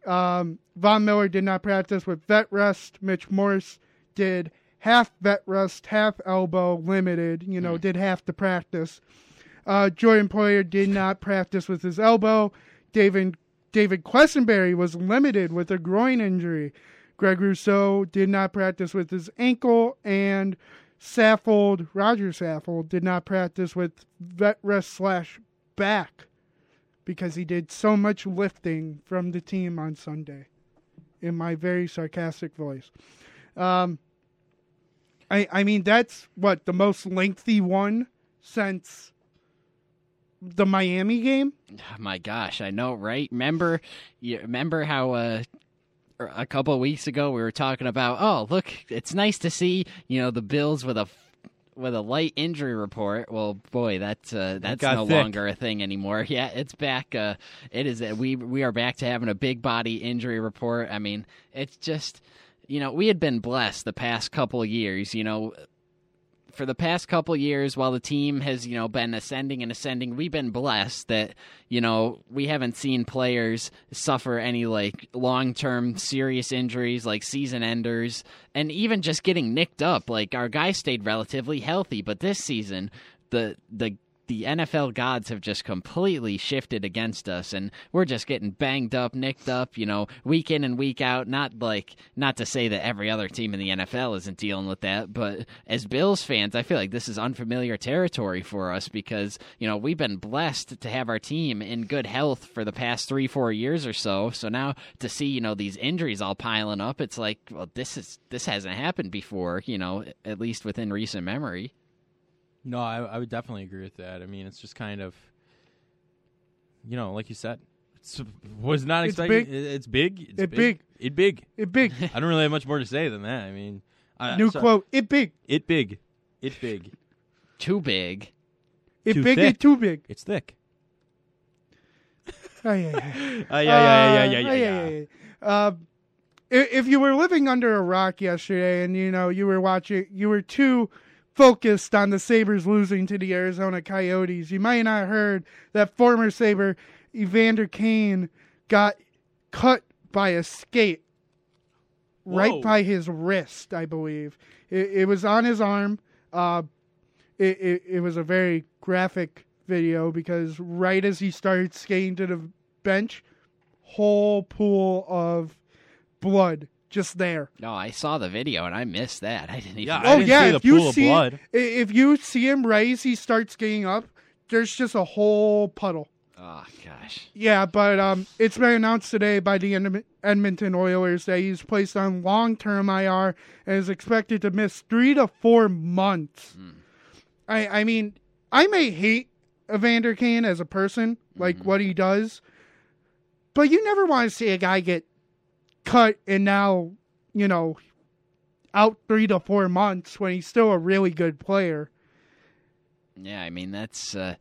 Um, Von Miller did not practice with vet rest. Mitch Morse did half vet rest, half elbow, limited. You know, did half the practice. Uh, Jordan Poyer did not practice with his elbow. David David Quessenberry was limited with a groin injury. Greg Rousseau did not practice with his ankle, and Saffold, Rodger Saffold, did not practice with vet rest slash back because he did so much lifting from the team on Sunday. In my very sarcastic voice, um, I I mean that's what the most lengthy one since the Miami game. Oh, my gosh, I know, right? Remember, you remember how uh, a couple of weeks ago we were talking about? Oh, look, it's nice to see you know the Bills with a with a light injury report. Well, boy, that's uh, that's no longer a thing anymore. *laughs* Yeah, it's back. Uh, it is. We we are back to having a big body injury report. I mean, it's just you know we had been blessed the past couple years. You know, for the past couple years while the team has you know been ascending and ascending we've been blessed that you know we haven't seen players suffer any like long-term serious injuries like season enders and even just getting nicked up like our guys stayed relatively healthy but this season the the the NFL gods have just completely shifted against us, and we're just getting banged up, nicked up, you know, week in and week out. Not like, not to say that every other team in the NFL isn't dealing with that, but as Bills fans, I feel like this is unfamiliar territory for us because, you know, we've been blessed to have our team in good health for the past three, four years or so. So now to see, you know, these injuries all piling up, it's like, well, this is, this hasn't happened before, you know, at least within recent memory. No, I, I would definitely agree with that. I mean, it's just kind of, you know, like you said, it's, was not It's expecting. big. it- It's big. It's It big. It big. It big. *laughs* I don't really have much more to say than that. I mean, I, New so- quote. It big. It big. It big. Too big. It Too big. thick. It too big. It's thick. Oh, yeah, yeah. Uh, yeah, yeah, yeah, yeah, Uh, yeah, yeah, yeah. Uh, i- if you were living under a rock yesterday and you know you were watching, you were too focused on the Sabres losing to the Arizona Coyotes, you might not have heard that former Sabre Evander Kane got cut by a skate right by his wrist, I believe. It, it was on his arm. Uh, it, it, it was a very graphic video because right as he started skating to the bench, whole pool of blood just there. No, I saw the video and I missed that. I didn't even. Yeah, I oh didn't yeah, see the if you pool of see blood. if you see him right as he starts skating up, there's just a whole puddle. Oh gosh. Yeah, but um, it's been announced today by the Edmonton Oilers that he's placed on long-term IR and is expected to miss three to four months. Hmm. I I mean, I may hate Evander Kane as a person, like hmm. what he does, but you never want to see a guy get cut and now, you know, out three to four months when he's still a really good player. Yeah, I mean that's uh,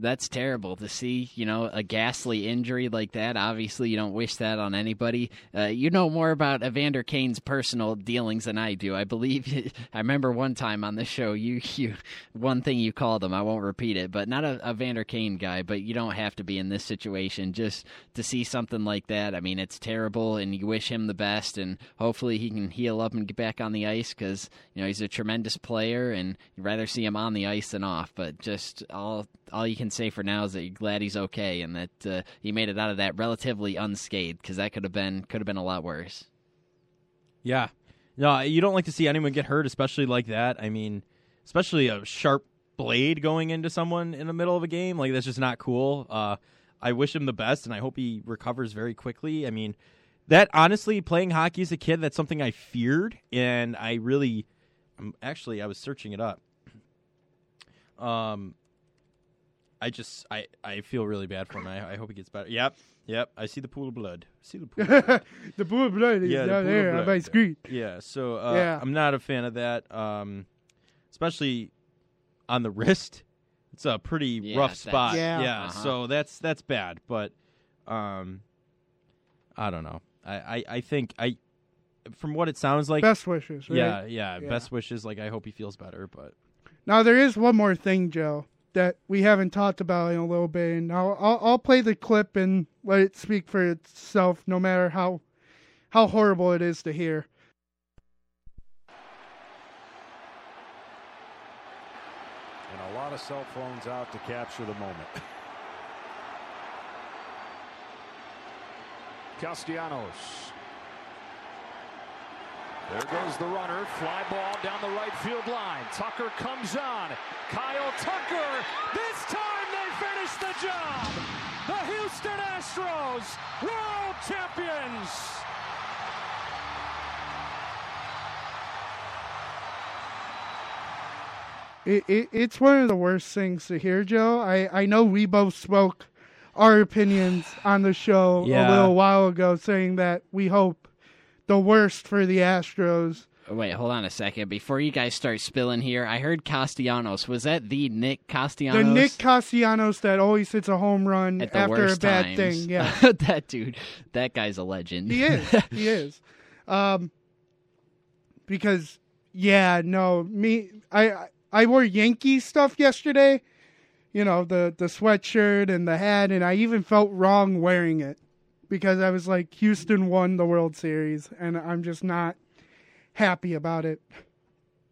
that's terrible to see. You know, a ghastly injury like that. Obviously, you don't wish that on anybody. Uh, you know more about Evander Kane's personal dealings than I do. I believe. *laughs* I remember one time on the show, you you one thing you called him. I won't repeat it, but not a, Evander Kane guy. But you don't have to be in this situation just to see something like that. I mean, it's terrible, and you wish him the best, and hopefully he can heal up and get back on the ice because you know he's a tremendous player, and you'd rather see him on the ice than off. But just all all you can say for now is that you're glad he's okay and that uh, he made it out of that relatively unscathed because that could have been could have been a lot worse. Yeah, no, you don't like to see anyone get hurt, especially like that. I mean, especially a sharp blade going into someone in the middle of a game like that's just not cool. Uh, I wish him the best, and I hope he recovers very quickly. I mean, that honestly, playing hockey as a kid, that's something I feared, and I really, um, actually, I was searching it up. Um, I just I I feel really bad for him. I, I hope he gets better. Yep, yep. I see the pool of blood. I see the pool. Of blood. *laughs* the pool of blood is Yeah, down pool of there on my screen. yeah. So uh, Yeah. I'm not a fan of that. Um, especially on the wrist. It's a pretty Yeah, rough that's- spot. Yeah. Uh-huh. So that's that's bad. But um, I don't know. I, I I think I from what it sounds like. Best wishes. Right? yeah, yeah, Yeah. Best wishes. Like I hope he feels better. But Now there is one more thing, Joe, that we haven't talked about in a little bit, and I'll, I'll I'll play the clip and let it speak for itself, no matter how how horrible it is to hear. And a lot of cell phones out to capture the moment. *laughs* Castellanos. There goes the runner. Fly ball down the right field line. Tucker comes on. Kyle Tucker. This time they finish the job. The Houston Astros, world champions. It, it it's one of the worst things to hear, Joe. I I know we both spoke our opinions on the show a little while ago, saying that we hope the worst for the Astros. Oh, Wait, hold on a second. Before you guys start spilling here, I heard Castellanos. Was that the Nick Castellanos? The Nick Castellanos that always hits a home run after a bad times. thing. *laughs* Yeah. that dude, that guy's a legend. He is. he *laughs* is. Um, because yeah, no, me, I, I- I wore Yankee stuff yesterday. You know the the sweatshirt and the hat, and I even felt wrong wearing it because I was like, Houston won the World Series, and I'm just not happy about it.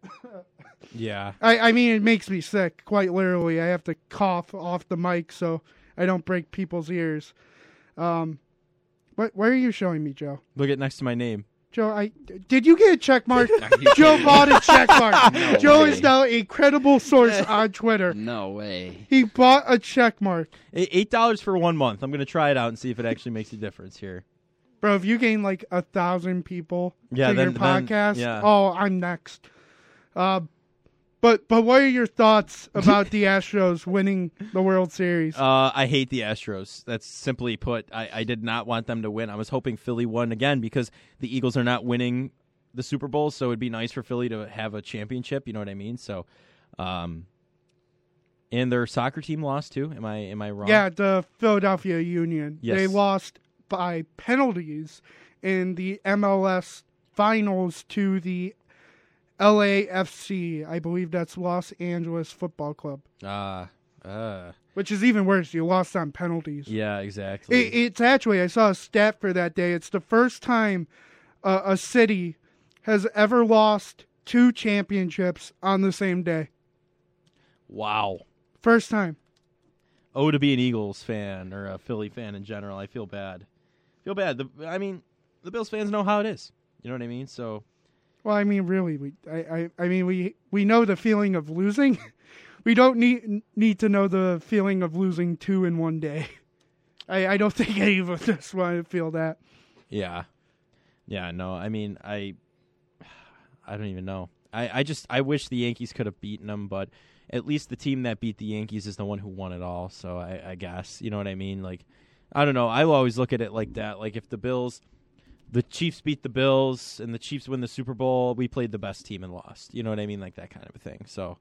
*laughs* yeah, I, I mean, it makes me sick, quite literally. I have to cough off the mic so I don't break people's ears. Um, what, where are you showing me, Joe? look at next to my name. Joe, I did you get a check mark? *laughs* Joe bought a check mark. *laughs* No Joe way. is now a credible source *laughs* on Twitter. No way. He bought a check mark. Eight dollars for one month. I'm gonna try it out and see if it actually makes a difference here. Bro, if you gain like a thousand people Yeah, to then- your then- podcast, yeah. oh, I'm next. Uh, but but what are your thoughts about the Astros winning the World Series? Uh, I hate the Astros. That's simply put. I, I did not want them to win. I was hoping Philly won again because the Eagles are not winning the Super Bowl, so it'd be nice for Philly to have a championship. You know what I mean? So, um, and their soccer team lost too. Am I am I wrong? Yeah, the Philadelphia Union. Yes. They lost by penalties in the MLS finals to the LAFC. I believe that's Los Angeles Football Club, Ah. uh, which is even worse. You lost on penalties. yeah. Exactly. It, it's actually, I saw a stat for that day. It's the first time uh, a city has ever lost two championships on the same day. wow. First time. Oh, to be an Eagles fan or a Philly fan in general, I feel bad. Feel bad. The, I mean, the Bills fans know how it is. You know what I mean? So Well, I mean, really, we, I, I, I mean, we, we know the feeling of losing. *laughs* we don't need need to know the feeling of losing two in one day. *laughs* I, I don't think any of us *laughs* want to feel that. Yeah. Yeah, no, I mean, I I don't even know. I, I just I wish the Yankees could have beaten them, but at least the team that beat the Yankees is the one who won it all. So I, I guess you know what I mean. Like I don't know. I always look at it like that. Like if the Bills the Chiefs beat the Bills and the Chiefs win the Super Bowl, we played the best team and lost. You know what I mean? Like that kind of a thing. So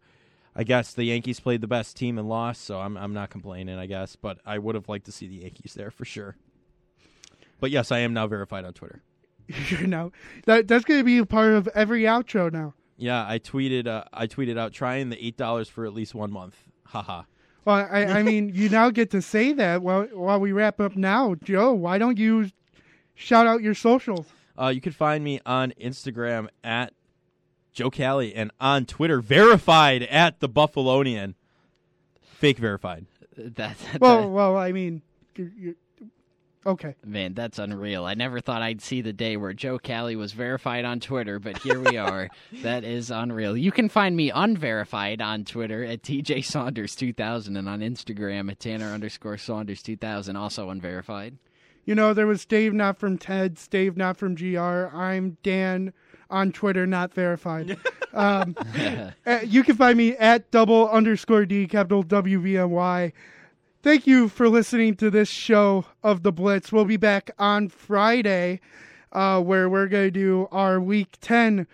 I guess the Yankees played the best team and lost, so I'm I'm not complaining, I guess, but I would have liked to see the Yankees there for sure. But yes, I am now verified on Twitter. *laughs* you know that that's going to be a part of every outro now. Yeah, I tweeted uh, I tweeted out trying the eight dollars for at least one month. Haha. Well, I, I mean, you now get to say that while while we wrap up now, Joe. Why don't you shout out your socials? Uh, you can find me on Instagram at Joe Cali and on Twitter verified at the Buffalonian. Fake verified. That, Well, well, I mean, you're, you're, okay. Man, that's unreal. I never thought I'd see the day where Joe Cali was verified on Twitter, but here we are. *laughs* that is unreal. You can find me unverified on Twitter at TJ Saunders 2000 and on Instagram at Tanner underscore Saunders 2000, also unverified. You know, there was Dave not from Ted's, Dave not from GR. I'm Dan on Twitter, not verified. *laughs* um, uh, you can find me at double underscore D capital WVMY. Thank you for listening to this show of the Blitz. We'll be back on Friday, uh, where we're going to do our Week Ten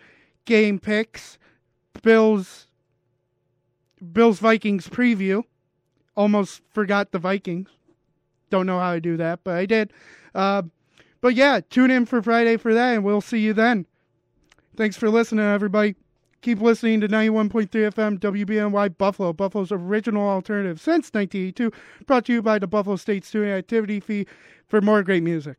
game picks, Bills, Bills Vikings preview. Almost forgot the Vikings. Don't know how I do that, but I did. Uh, but yeah, tune in for Friday for that, and we'll see you then. Thanks for listening, everybody. Keep listening to 91.3 FM WBNY Buffalo, Buffalo's original alternative since 1982. Brought to you by the Buffalo State Student Activity Fee for more great music.